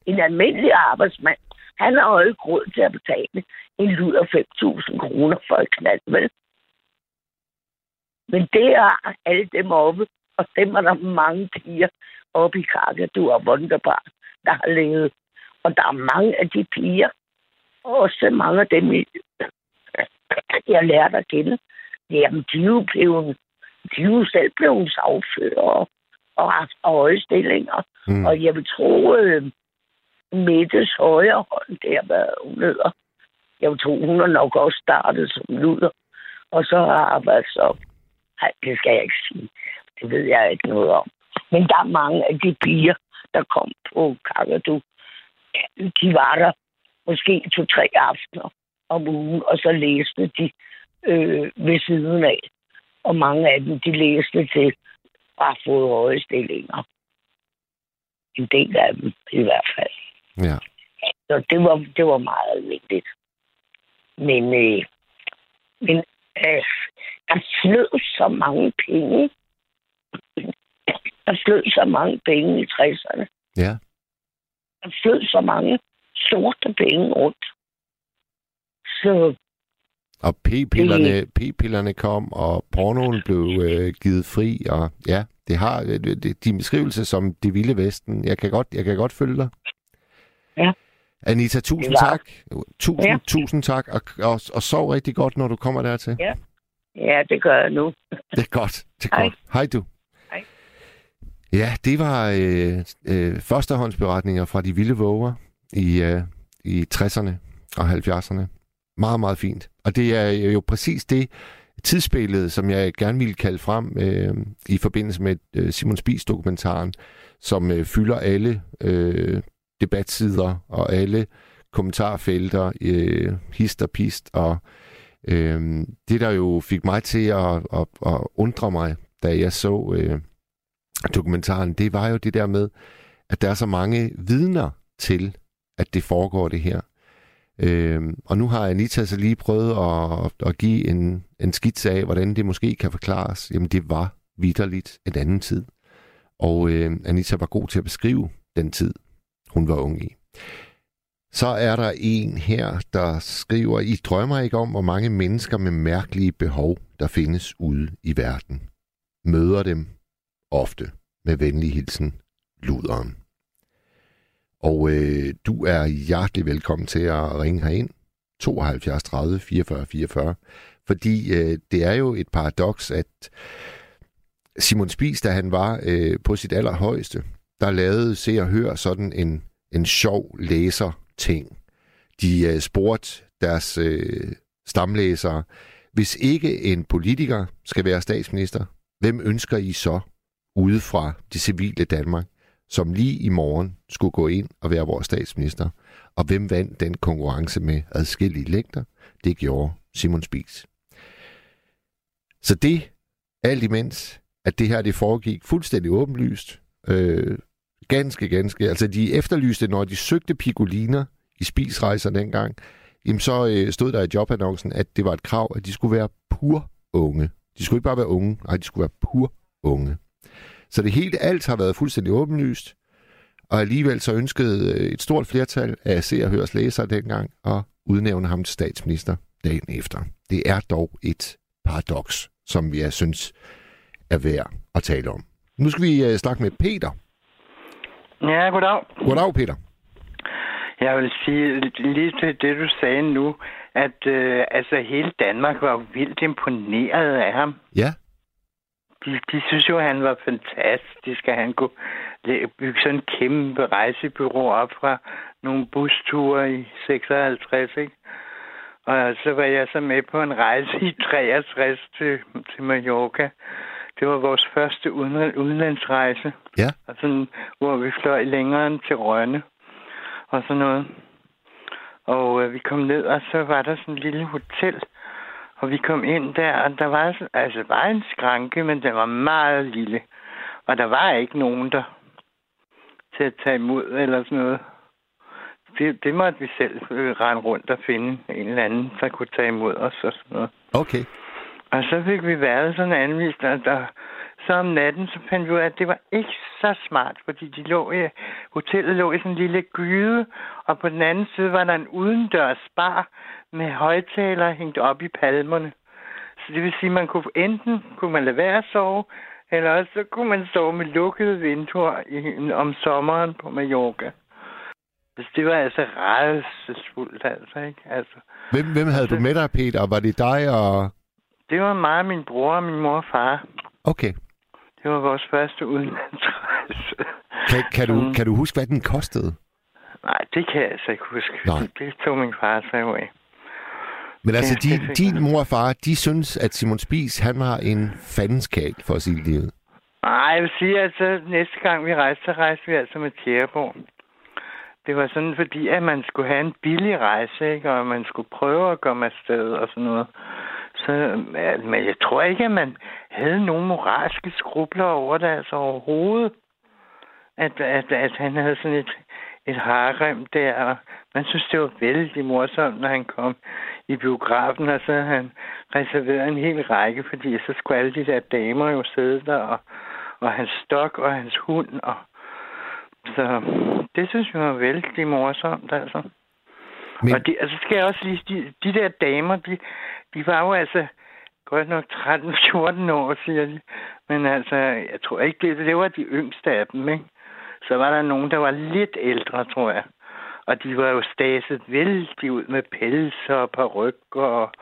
En almindelig arbejdsmand, han har jo ikke råd til at betale en lud af 5.000 kroner for et knald, vel? Men det er alle dem oppe, og dem er der mange piger oppe i Kakadu og Wunderbar, der har levet. Og der er mange af de piger, og også mange af dem, jeg lærte at kende, jamen, de er jo blevet de er jo selv blevet sagfører og haft høje stillinger. Mm. Og jeg vil tro, øh, Mettes højre hånd, det har været hun hedder. Jeg vil tro, hun har nok også startet som luder. Og så har arbejdet så... Nej, det skal jeg ikke sige. Det ved jeg ikke noget om. Men der er mange af de piger, der kom på Kakadu. De var der måske to-tre aftener om ugen, og så læste de øh, ved siden af. Og mange af dem, de læste til bare fået høje stillinger. En del af dem i hvert fald. Ja. Så det var, det var meget vigtigt. Men, øh, men øh, der flød så mange penge. Der flød så mange penge i 60'erne. Ja. Der flød så mange sorte penge rundt. Så Og p-pillerne, p-pillerne kom, og pornoen blev øh, givet fri, og ja, det har øh, det, din beskrivelse som det vilde vesten. Jeg kan godt, jeg kan godt følge dig. Ja. Anita, tusind tak. Tusind, Ja. tusind tak, og, og, og sov rigtig godt, når du kommer dertil. Ja. ja, det gør jeg nu. Det er godt. Det er Hej. godt. Hej du. Ja, det var øh, øh, førstehåndsberetninger fra de vilde våger i, øh, i 60'erne og 70'erne. Meget, meget fint. Og det er jo præcis det tidsbillede, som jeg gerne ville kalde frem øh, i forbindelse med øh, Simon Spies dokumentaren, som øh, fylder alle øh, debatsider og alle kommentarfelter, øh, hist og pist, og øh, det der jo fik mig til at, at, at undre mig, da jeg så øh, dokumentaren, det var jo det der med, at der er så mange vidner til, at det foregår det her. Øhm, og nu har Anita så lige prøvet at, at give en, en skitse af, hvordan det måske kan forklares. Jamen, det var vidderligt en anden tid. Og øh, Anita var god til at beskrive den tid, hun var ung i. Så er der en her, der skriver, I drømmer ikke om, hvor mange mennesker med mærkelige behov, der findes ude i verden. Møder dem ofte med venlig hilsen, Luderen. Og øh, du er hjertelig velkommen til at ringe herind. 72 30 44 44. Fordi øh, det er jo et paradoks, at Simon Spies, da han var øh, på sit allerhøjeste, der lavede Se og Hør sådan en, en sjov læser-ting. De øh, spurgte deres øh, stamlæsere, hvis ikke en politiker skal være statsminister, hvem ønsker I så ude fra det civile Danmark, som lige i morgen skulle gå ind og være vores statsminister? Og hvem vandt den konkurrence med adskillige længder? Det gjorde Simon Spies. Så det, alt imens, at det her det foregik fuldstændig åbenlyst, øh, ganske, ganske, altså de efterlyste, når de søgte pigoliner i spisrejser dengang, jamen så øh, stod der i jobannoncen, at det var et krav, at de skulle være pur unge. De skulle ikke bare være unge, nej, de skulle være pur unge. Så det hele, alt har været fuldstændig åbenlyst, og alligevel så ønskede øh, et stort flertal af Se og Høres læsere dengang at udnævne ham til statsminister dagen efter. Det er dog et paradoks, som jeg synes er værd at tale om. Nu skal vi øh, snakke med Peter. Ja, goddag. Goddag, Peter. Jeg vil sige lige til det, du sagde nu, at øh, altså hele Danmark var vildt imponeret af ham. Ja, De, de synes jo, at han var fantastisk, at han kunne bygge sådan en kæmpe rejsebyrå op fra nogle busture i 56, ikke? Og så var jeg så med på en rejse i 63 til, til Mallorca. Det var vores første uden, udenlandsrejse. Ja. Og sådan, hvor vi fløj længere end til Rønne og sådan noget. Og øh, vi kom ned, og så var der sådan en lille hotel. Og vi kom ind der, og der var altså bare en skranke, men den var meget lille. Og der var ikke nogen der til at tage imod eller sådan noget. Det, det måtte vi selv øh, rende rundt og finde en eller anden, der kunne tage imod os og sådan noget. okay. Og så fik vi været sådan anvist, og der, så om natten, så fandt vi ud af, at det var ikke så smart, fordi de lå i, hotellet lå i sådan en lille gyde, og på den anden side var der en udendørs bar med højtaler hængt op i palmerne. Så det vil sige, at man kunne enten kunne man lade være at sove, eller også så kunne man sove med lukkede vinduer i, om sommeren på Mallorca. Så det var altså rædselsfuldt, altså, ikke? Altså, Hvem, hvem havde du med dig, Peter? Var det dig og... det var mig, min bror og min mor og far. Okay. Det var vores første udenlandsrejse. Kan, kan, du, Mm. kan du huske, hvad den kostede? Nej, det kan jeg altså ikke huske. Nej. Det tog min far sig af. Men altså, din, din mor og far, de synes, at Simon Spies, han var en fandenskab for sit liv. Nej, jeg vil sige, at så næste gang vi rejste, så rejste vi altså med Tjæreborg. Det var sådan, fordi at man skulle have en billig rejse, ikke? og man skulle prøve at komme afsted og sådan noget. Så, men jeg tror ikke, at man havde nogen moralske skrubler over det, altså overhovedet. At, at, at han havde sådan et, et harem der, og man synes, det var vældig morsomt, når han kom i biografen, og så havde han reserveret en hel række, fordi så skulle alle de der damer jo sidde der, og, og hans stok og hans hund, og så det synes jeg var vældig morsomt, altså. Men... Og det, altså skal jeg også lige, de, de der damer, de, de var jo altså godt nok 13-14 år, siger de. Men altså, jeg tror ikke, det, det var de yngste af dem, ikke? Så var der nogen, der var lidt ældre, tror jeg. Og de var jo staset vældig ud med pelser og parykker og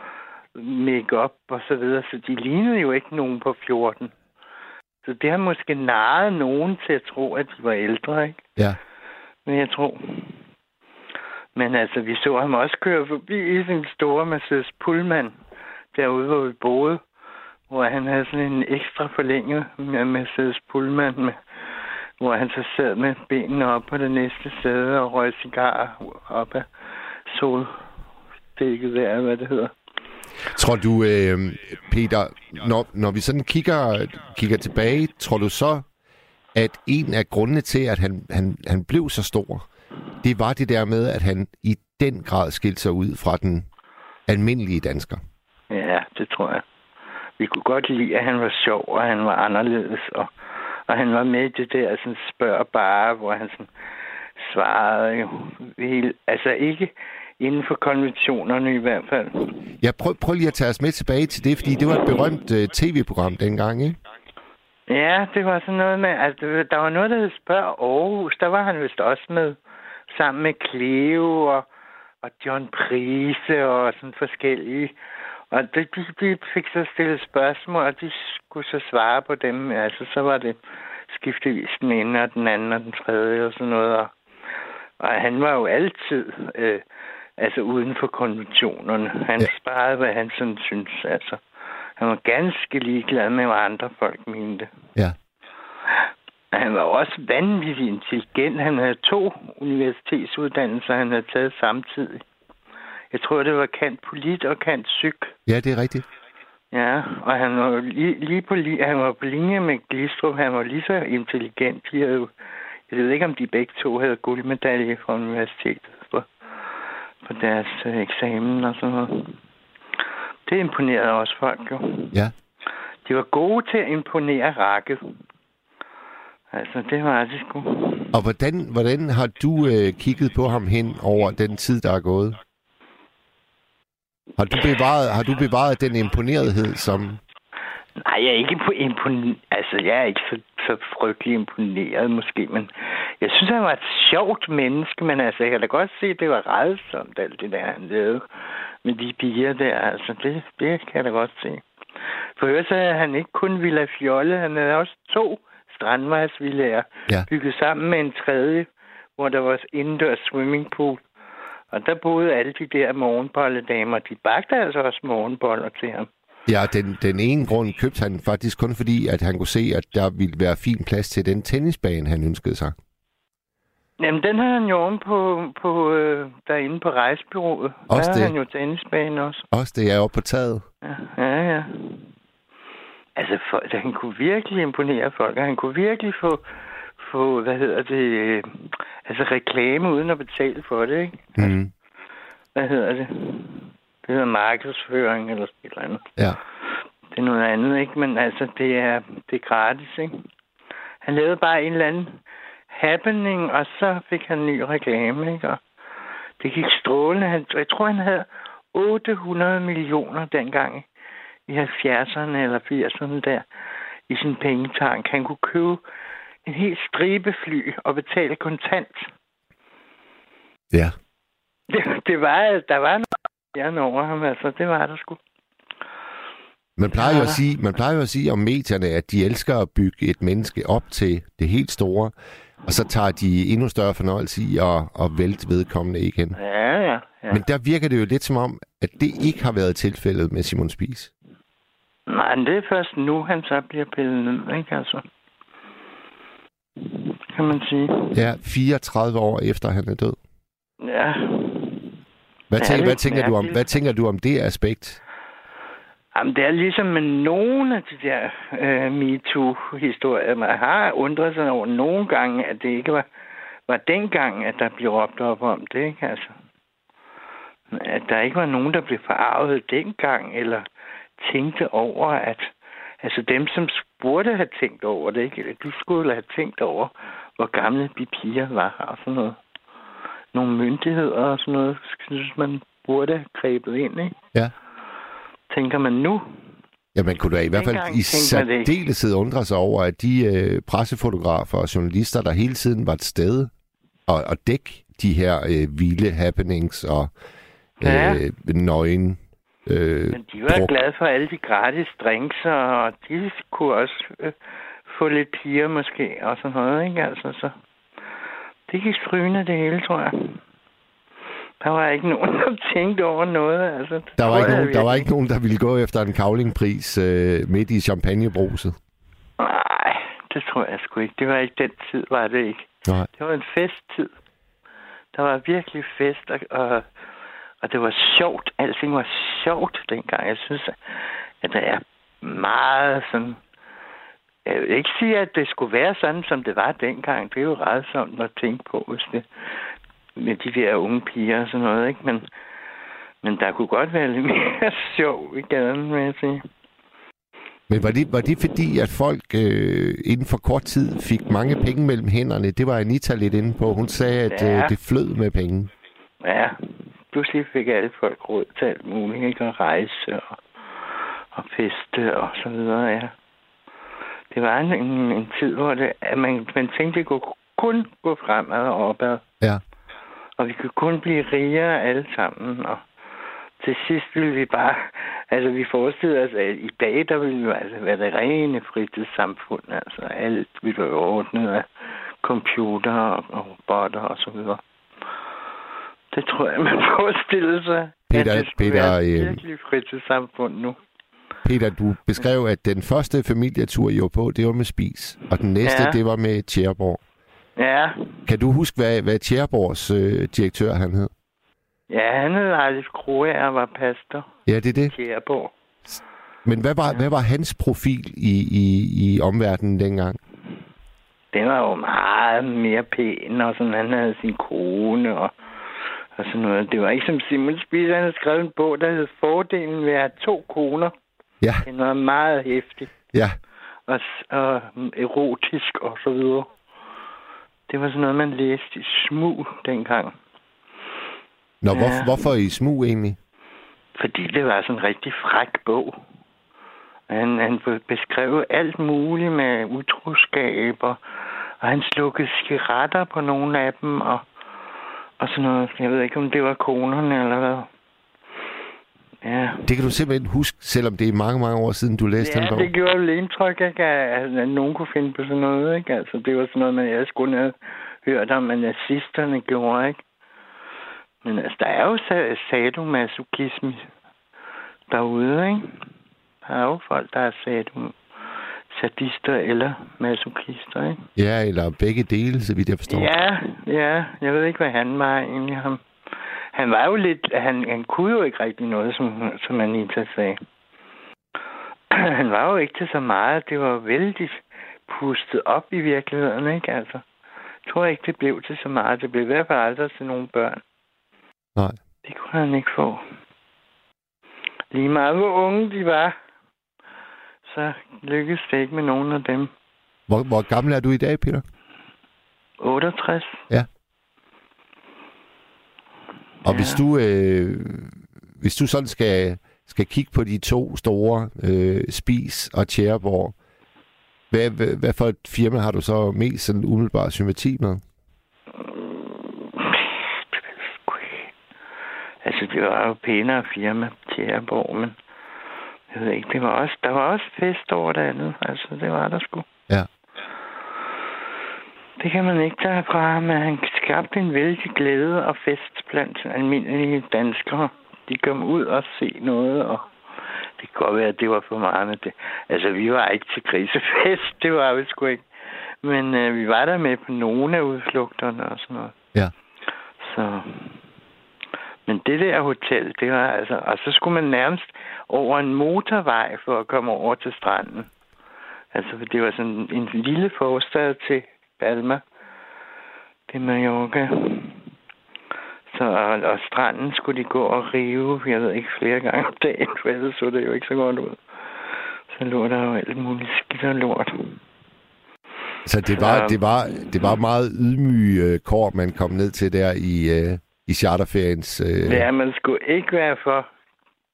make-up og så videre. Så de lignede jo ikke nogen på 14. Så det har måske narret nogen til at tro, at de var ældre, ikke? Ja. Men jeg tror... Men altså, vi så ham også køre forbi i sin store Mercedes Pullman, derude, hvor vi boede, hvor han havde sådan en ekstra forlænget med Mercedes Pullman, med, hvor han så sad med benene op på det næste sæde og røg cigar op af soldækket der, hvad det hedder. Tror du, øh, Peter, når, når vi sådan kigger, kigger tilbage, tror du så, at en af grundene til, at han, han, han blev så stor, det var det der med, at han i den grad skilte sig ud fra den almindelige dansker? Ja, det tror jeg. Vi kunne godt lide, at han var sjov, og han var anderledes, og, og han var med i det der sådan spørg bare, hvor han sådan svarede jo helt, altså ikke inden for konventionerne i hvert fald. Ja, prøv, prøv lige at tage os med tilbage til det, fordi det var et berømt uh, tv-program dengang, ikke? Ja, det var sådan noget med, altså der var noget, der hed Spørg Aarhus, der var han vist også med, sammen med Cleo og, og John Prise og sådan forskellige. Og de, de, de fik så stillet spørgsmål, og de skulle så svare på dem. Altså, så var det skiftevis den ene og den anden og den tredje og sådan noget. Og, og han var jo altid øh, altså uden for konventionerne. Han ja. sparede, hvad han sådan synes. Altså, han var ganske ligeglad med, hvad andre folk mente. Ja. Han var også vanvittigt intelligent. Han havde to universitetsuddannelser, han havde taget samtidig. Jeg tror, det var kant polit og kant psyk. Ja, det er rigtigt. Ja, og han var lige, lige på, han var på linje med Glistrup. Han var lige så intelligent. De havde jo, jeg ved ikke, om de begge to havde guldmedalje fra universitetet på, på deres øh, eksamen og sådan noget. Det imponerede også folk jo. Ja. De var gode til at imponere rakket. Altså, det var det sgu. Og hvordan, hvordan har du øh, kigget på ham hen over den tid, der er gået? Har du bevaret, har du bevaret den imponerethed, som... Nej, jeg er ikke imponeret. Altså, jeg er ikke så, så frygtelig imponeret, måske, men jeg synes, han var et sjovt menneske, men altså, jeg kan da godt se, at det var redsomt, alt det der, han lavede med de piger der. Altså, det, det kan jeg da godt se. For øvrigt så han ikke kun Villa Fjolle, han havde også to strandvejsvillager ja. bygget sammen med en tredje, hvor der var indendørs swimmingpool. Og der boede alle de der morgenbolledamer. De bagte altså også morgenboller til ham. Ja, den, den ene grund købte han faktisk kun fordi, at han kunne se, at der ville være fin plads til den tennisbane, han ønskede sig. Jamen, den har han jo om på, på øh, derinde på rejsbyrået. Også der det. har han jo tennisbane også. Også det, er oppe på taget. Ja, ja. ja. Altså, for, han kunne virkelig imponere folk, og han kunne virkelig få, få hvad hedder det, øh, altså reklame uden at betale for det, ikke? Mm. Hvad hedder det? Det hedder markedsføring eller sådan noget andet. Ja. Det er noget andet, ikke? Men altså, det er, det er gratis, ikke? Han lavede bare en eller anden happening, og så fik han ny reklame, ikke? Og det gik strålende. Han, jeg tror, han havde 800 millioner dengang i 70'erne eller 80'erne der i sin pengetank. Han kunne købe en helt stribe fly og betale kontant. Ja. Det, det var, der var noget over ham, altså. Det var der sgu. Man plejer, jo at sige, man plejer jo at sige om medierne, at de elsker at bygge et menneske op til det helt store, og så tager de endnu større fornøjelse i at, at vælte vedkommende igen. Ja, ja, ja. Men der virker det jo lidt som om, at det ikke har været tilfældet med Simon Spies. Nej, det er først nu, han så bliver pillet ned, ikke altså? Kan man sige. Ja, 34 år efter han er død. Ja. Hvad, tænker, hvad, tænker du om, hvad tænker du om det aspekt? Jamen, det er ligesom med nogle af de der øh, MeToo-historier. Man har undret sig over nogle gange, at det ikke var var dengang, at der blev råbt op om det, ikke? Altså, at der ikke var nogen, der blev forarvet dengang, eller tænkte over, at altså dem, som burde have tænkt over det, ikke? de skulle have tænkt over, hvor gamle de piger var og sådan noget. Nogle myndigheder og sådan noget, synes man burde have grebet ind, ikke? Ja. Tænker man nu, Ja, man kunne da i hvert fald i særdeleshed undre sig over, at de øh, pressefotografer og journalister, der hele tiden var et sted og, og dække de her øh, vilde happenings og Ja. øh, nøgen øh, Men de var druk. glade for alle de gratis drinks, og de kunne også øh, få lidt piger måske, og sådan noget, ikke? Altså, så det gik strygende det hele, tror jeg. Der var ikke nogen, der tænkte over noget, altså. Der var, ikke nogen, der var virkelig. ikke nogen, der ville gå efter en kavlingpris øh, midt i champagnebruset. Nej, det tror jeg sgu ikke. Det var ikke den tid, var det ikke. Nej. Det var en festtid. Der var virkelig fest, og, og, og det var sjovt. Alting var sjovt dengang. Jeg synes, at der er meget sådan... Jeg vil ikke sige, at det skulle være sådan, som det var dengang. Det er jo rædsomt at tænke på, hvis det, med de der unge piger og sådan noget, ikke? Men, men der kunne godt være lidt mere sjov i gaden, vil jeg sige. Men var det, var det fordi, at folk øh, inden for kort tid fik mange penge mellem hænderne? Det var Anita lidt inde på. Hun sagde, at Ja. øh, det flød med penge. Ja, pludselig fik alle folk råd til alt muligt, ikke? At rejse og, og feste og så videre, ja. Det var en, en, en tid, hvor det, at man, man tænkte, det kunne kun gå fremad og opad. Ja. Og vi kunne kun blive rigere alle sammen. Og til sidst ville vi bare... Altså, vi forestillede os, at i dag, der ville vi altså være det rene fritidssamfund. Altså, alt ville være ordnet af computer og, og robotter og så videre. Det tror jeg, man forestillede sig. Peter- det Peter, være et øh, virkelig fritidssamfund nu. Peter, du beskrev, at den første familietur, I var på, det var med Spis. Og den næste, Ja. det var med Tjerborg. Ja, Kan du huske, hvad, hvad Tjerborgs øh, direktør han hed? ja han hed Ejlis Kroager og var pastor Ja, det er det. i Kjærborg. Men hvad var, hvad var hans profil i, i, i omverdenen dengang? Den var jo meget mere pæn, og sådan, han havde sin kone og, og sådan noget. Det var ikke som Simon Spies, han havde skrevet en bog, der hed Fordelen ved at have to koner. Ja, Den var meget hæftig ja. og, og mm, erotisk og så videre. Det var sådan noget, man læste i smug dengang. Nå, Ja. hvor, hvorfor i smug egentlig? Fordi det var sådan en rigtig fræk bog. Han, han beskrev alt muligt med utroskab, og, og han slukkede cigaretter på nogle af dem, og, og sådan noget. Jeg ved ikke, om det var konerne eller hvad. Ja, Det kan du simpelthen huske, selvom det er mange, mange år siden, du læste ja den bog. det gjorde vel indtryk, ikke, at, at nogen kunne finde på sådan noget. Ikke? Altså, det var sådan noget, man ellers kun havde hørt om, at nazisterne gjorde. Ikke? Men altså, der er jo sa- sadomasochisme derude, ikke? Der er jo folk, der er sado sadister eller masochister, ikke? Ja, eller begge dele, så vidt jeg forstår. Ja, ja. Jeg ved ikke, hvad han var egentlig. Ham. Han var jo lidt... Han, han kunne jo ikke rigtig noget, som, som Anita sagde. han var jo ikke til så meget. Det var vældig pustet op i virkeligheden, ikke? Altså, jeg tror ikke, det blev til så meget. Det blev i hvert fald aldrig til nogle børn. Nej. Det kunne han ikke få. Lige meget hvor unge de var, så lykkedes det ikke med nogen af dem. Hvor, hvor gammel er du i dag, Peter? 68. Og hvis du øh, hvis du sådan skal, skal kigge på de to store, øh, Spis og Tjæreborg, hvad, hvad, hvad for et firma har du så mest sådan umiddelbar sympati med? Altså, det var jo pænere firma til Airborg, men jeg ved ikke, det var også, der var også fest over det andet. Altså, det var der sgu. Ja. Det kan man ikke tage fra, men han skabte en vældig glæde og fest blandt almindelige danskere. De kom ud og se noget, og det kan godt være, at det var for meget med det. Altså, vi var ikke til grisefest, det var vi sgu ikke. Men øh, vi var der med på nogle af udflugterne og sådan noget. Ja. Så... Men det der hotel, det var altså... Og så skulle man nærmest over en motorvej for at komme over til stranden. Altså, for det var sådan en lille forstad til Palma. Det er Mallorca. Så, og, og stranden skulle de gå og rive, jeg ved ikke, flere gange om dagen, for ellers så det jo ikke så godt ud. Så lå der jo alt muligt skidt og lort. Så det var, det var, det var meget ydmyge øh, kår, man kom ned til der i, øh, i charterferiens... Øh... Ja, man skulle ikke være for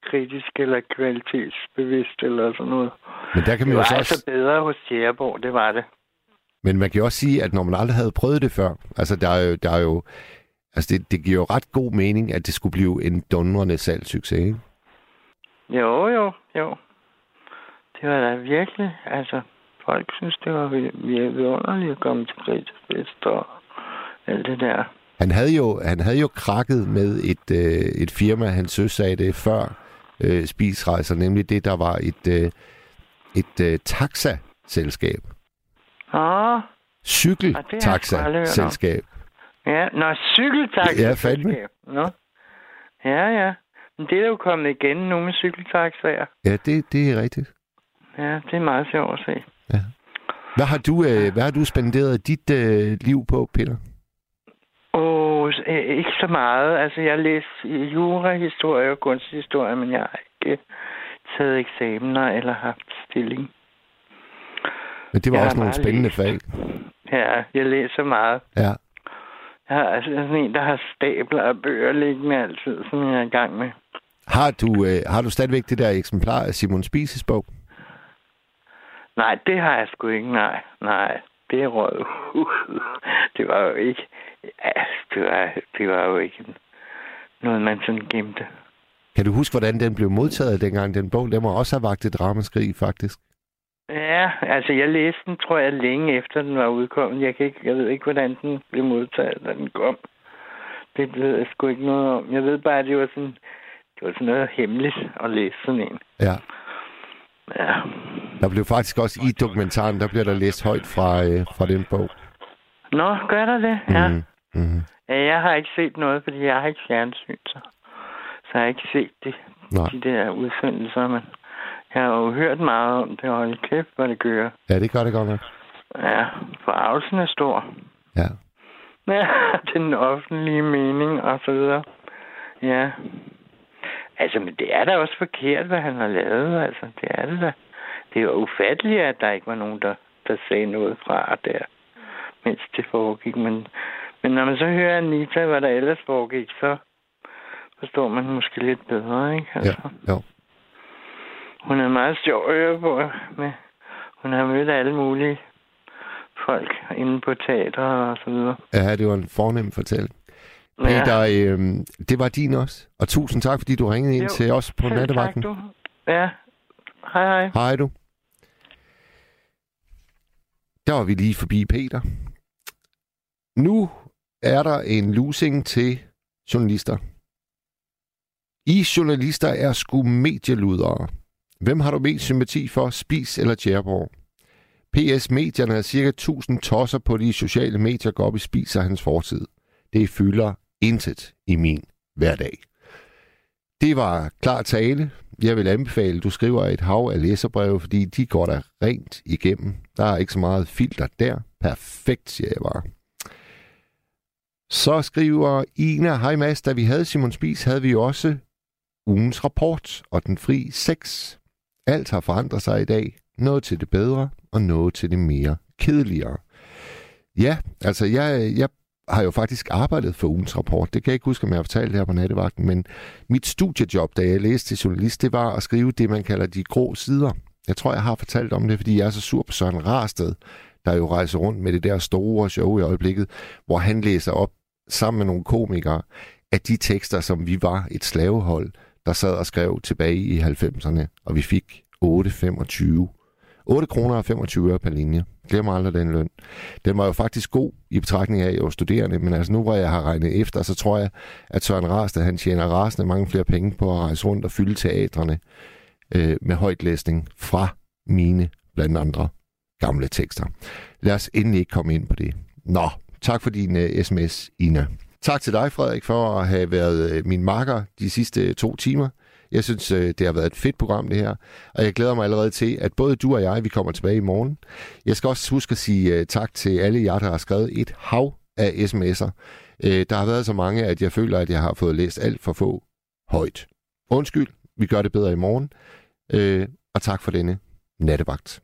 kritisk eller kvalitetsbevidst eller sådan noget. Men der kan man Det jo var så altså også... bedre hos Tjæreborg, det var det. Men man kan jo også sige, at når man aldrig havde prøvet det før, altså der er jo, der er jo altså det, det giver jo ret god mening, at det skulle blive en dundrende salgssucces, ikke? Jo, jo, jo. Det var da virkelig, altså, folk synes, det var virkelig vidunderligt at komme til Græsfest og alt det der. Han havde jo, han havde jo krakket med et, øh, et firma, han det før øh, spisrejser, nemlig det, der var et, øh, et øh, taxa-selskab. Åh, Cykeltaxa-selskab. ja, nå, cykeltaxa. Ja, fandme. Nå. Ja, ja. Men det er jo kommet igen nu med cykeltaxaer. Ja, det, det er rigtigt. Ja, det er meget sjovt at se. Hvad har du, øh, hvad har du spenderet dit øh, liv på, Peter? Øh, ikke så meget. Altså, jeg har læst jurahistorie og kunsthistorie, men jeg har ikke taget eksamener eller haft stilling. Men det var Jeg også nogle spændende læst. fag. Ja, jeg læser meget. Ja. Jeg har altså sådan en, der har stabler af bøger liggende altid, som jeg er i gang med. Har du, øh, har du stadigvæk det der eksemplar af Simon Spises bog? Nej, det har jeg sgu ikke. Nej, nej. Det er rød. det var jo ikke... Ja, det var, det var jo ikke noget, man sådan gemte. Kan du huske, hvordan den blev modtaget dengang, den bog? Den må også have vagt et ramaskrig, faktisk. Ja, altså jeg læste den, tror jeg, længe efter den var udkommet. Jeg, kan ikke, jeg ved ikke, hvordan den blev modtaget, da den kom. Det ved jeg sgu ikke noget om. Jeg ved bare, at det var sådan, det var sådan noget hemmeligt at læse sådan en. Ja. Ja. Der blev faktisk også i dokumentaren, der bliver der læst højt fra, øh, fra den bog. Nå, gør der det? Ja. Mhm. ja. Jeg har ikke set noget, fordi jeg har ikke fjernsyn, så, så jeg har ikke set det, Nej. de der udsendelser, men jeg har jo hørt meget om det, og hold kæft, hvor det gør. Ja, det gør det godt nok. Ja, forarvelsen er stor. Ja. Ja, den offentlige mening og så videre. Ja. Altså, men det er da også forkert, hvad han har lavet. Altså, det er det da. Det er jo ufatteligt, at der ikke var nogen, der, der sagde noget fra der, mens det foregik. Men, men når man så hører Anita, hvad der ellers foregik, så forstår man måske lidt bedre, ikke? Ja, Altså, jo. Hun er meget sjov at høre på. Med. Hun har mødt alle mulige folk inde på teater og så videre. Ja, det var en fornem fortælling. Peter, øh, det var din også. Og tusind tak, fordi du ringede ind Jo, til os på Selv nattevagten. Tak, du. Ja. Hej, hej. Hej du. Der var vi lige forbi Peter. Nu er der en losing til journalister. I journalister er sgu medieludere. Hvem har du mest sympati for, Spis eller Tjerborg? PS Medierne er cirka 1000 tosser på de sociale medier går op i Spis og hans fortid. Det fylder intet i min hverdag. Det var klar tale. Jeg vil anbefale, at du skriver et hav af læserbreve, fordi de går der rent igennem. Der er ikke så meget filter der. Perfekt, siger jeg bare. Så skriver Ina, hej Mads, da vi havde Simon Spis, havde vi også ugens rapport og den fri sex. Alt har forandret sig i dag. Noget til det bedre, og noget til det mere kedeligere. Ja, altså jeg, jeg har jo faktisk arbejdet for ugens rapport. Det kan jeg ikke huske, om jeg har fortalt det her på nattevagten, men mit studiejob, da jeg læste til journalist, det var at skrive det, man kalder de grå sider. Jeg tror, jeg har fortalt om det, fordi jeg er så sur på Søren Rarsted, der jo rejser rundt med det der store show i øjeblikket, hvor han læser op sammen med nogle komikere af de tekster, som vi var et slavehold, der sad og skrev tilbage i 90'erne, og vi fik 8,25 8 kroner og 25 øre per linje. Glem aldrig den løn. Den var jo faktisk god i betragtning af, at jeg var studerende, men altså nu, hvor jeg har regnet efter, så tror jeg, at Søren Rarsted, han tjener rasende mange flere penge på at rejse rundt og fylde teatrene øh, med højtlæsning fra mine, blandt andre, gamle tekster. Lad os endelig ikke komme ind på det. Nå, tak for din øh, uh, sms, Ina. Tak til dig, Frederik, for at have været øh, min marker de sidste to timer. Jeg synes, øh, det har været et fedt program, det her. Og jeg glæder mig allerede til, at både du og jeg, vi kommer tilbage i morgen. Jeg skal også huske at sige tak til alle jer, der har skrevet et hav af sms'er. Der har været så mange, at jeg føler, at jeg har fået læst alt for få højt. Undskyld, vi gør det bedre i morgen. Og tak for denne nattevagt.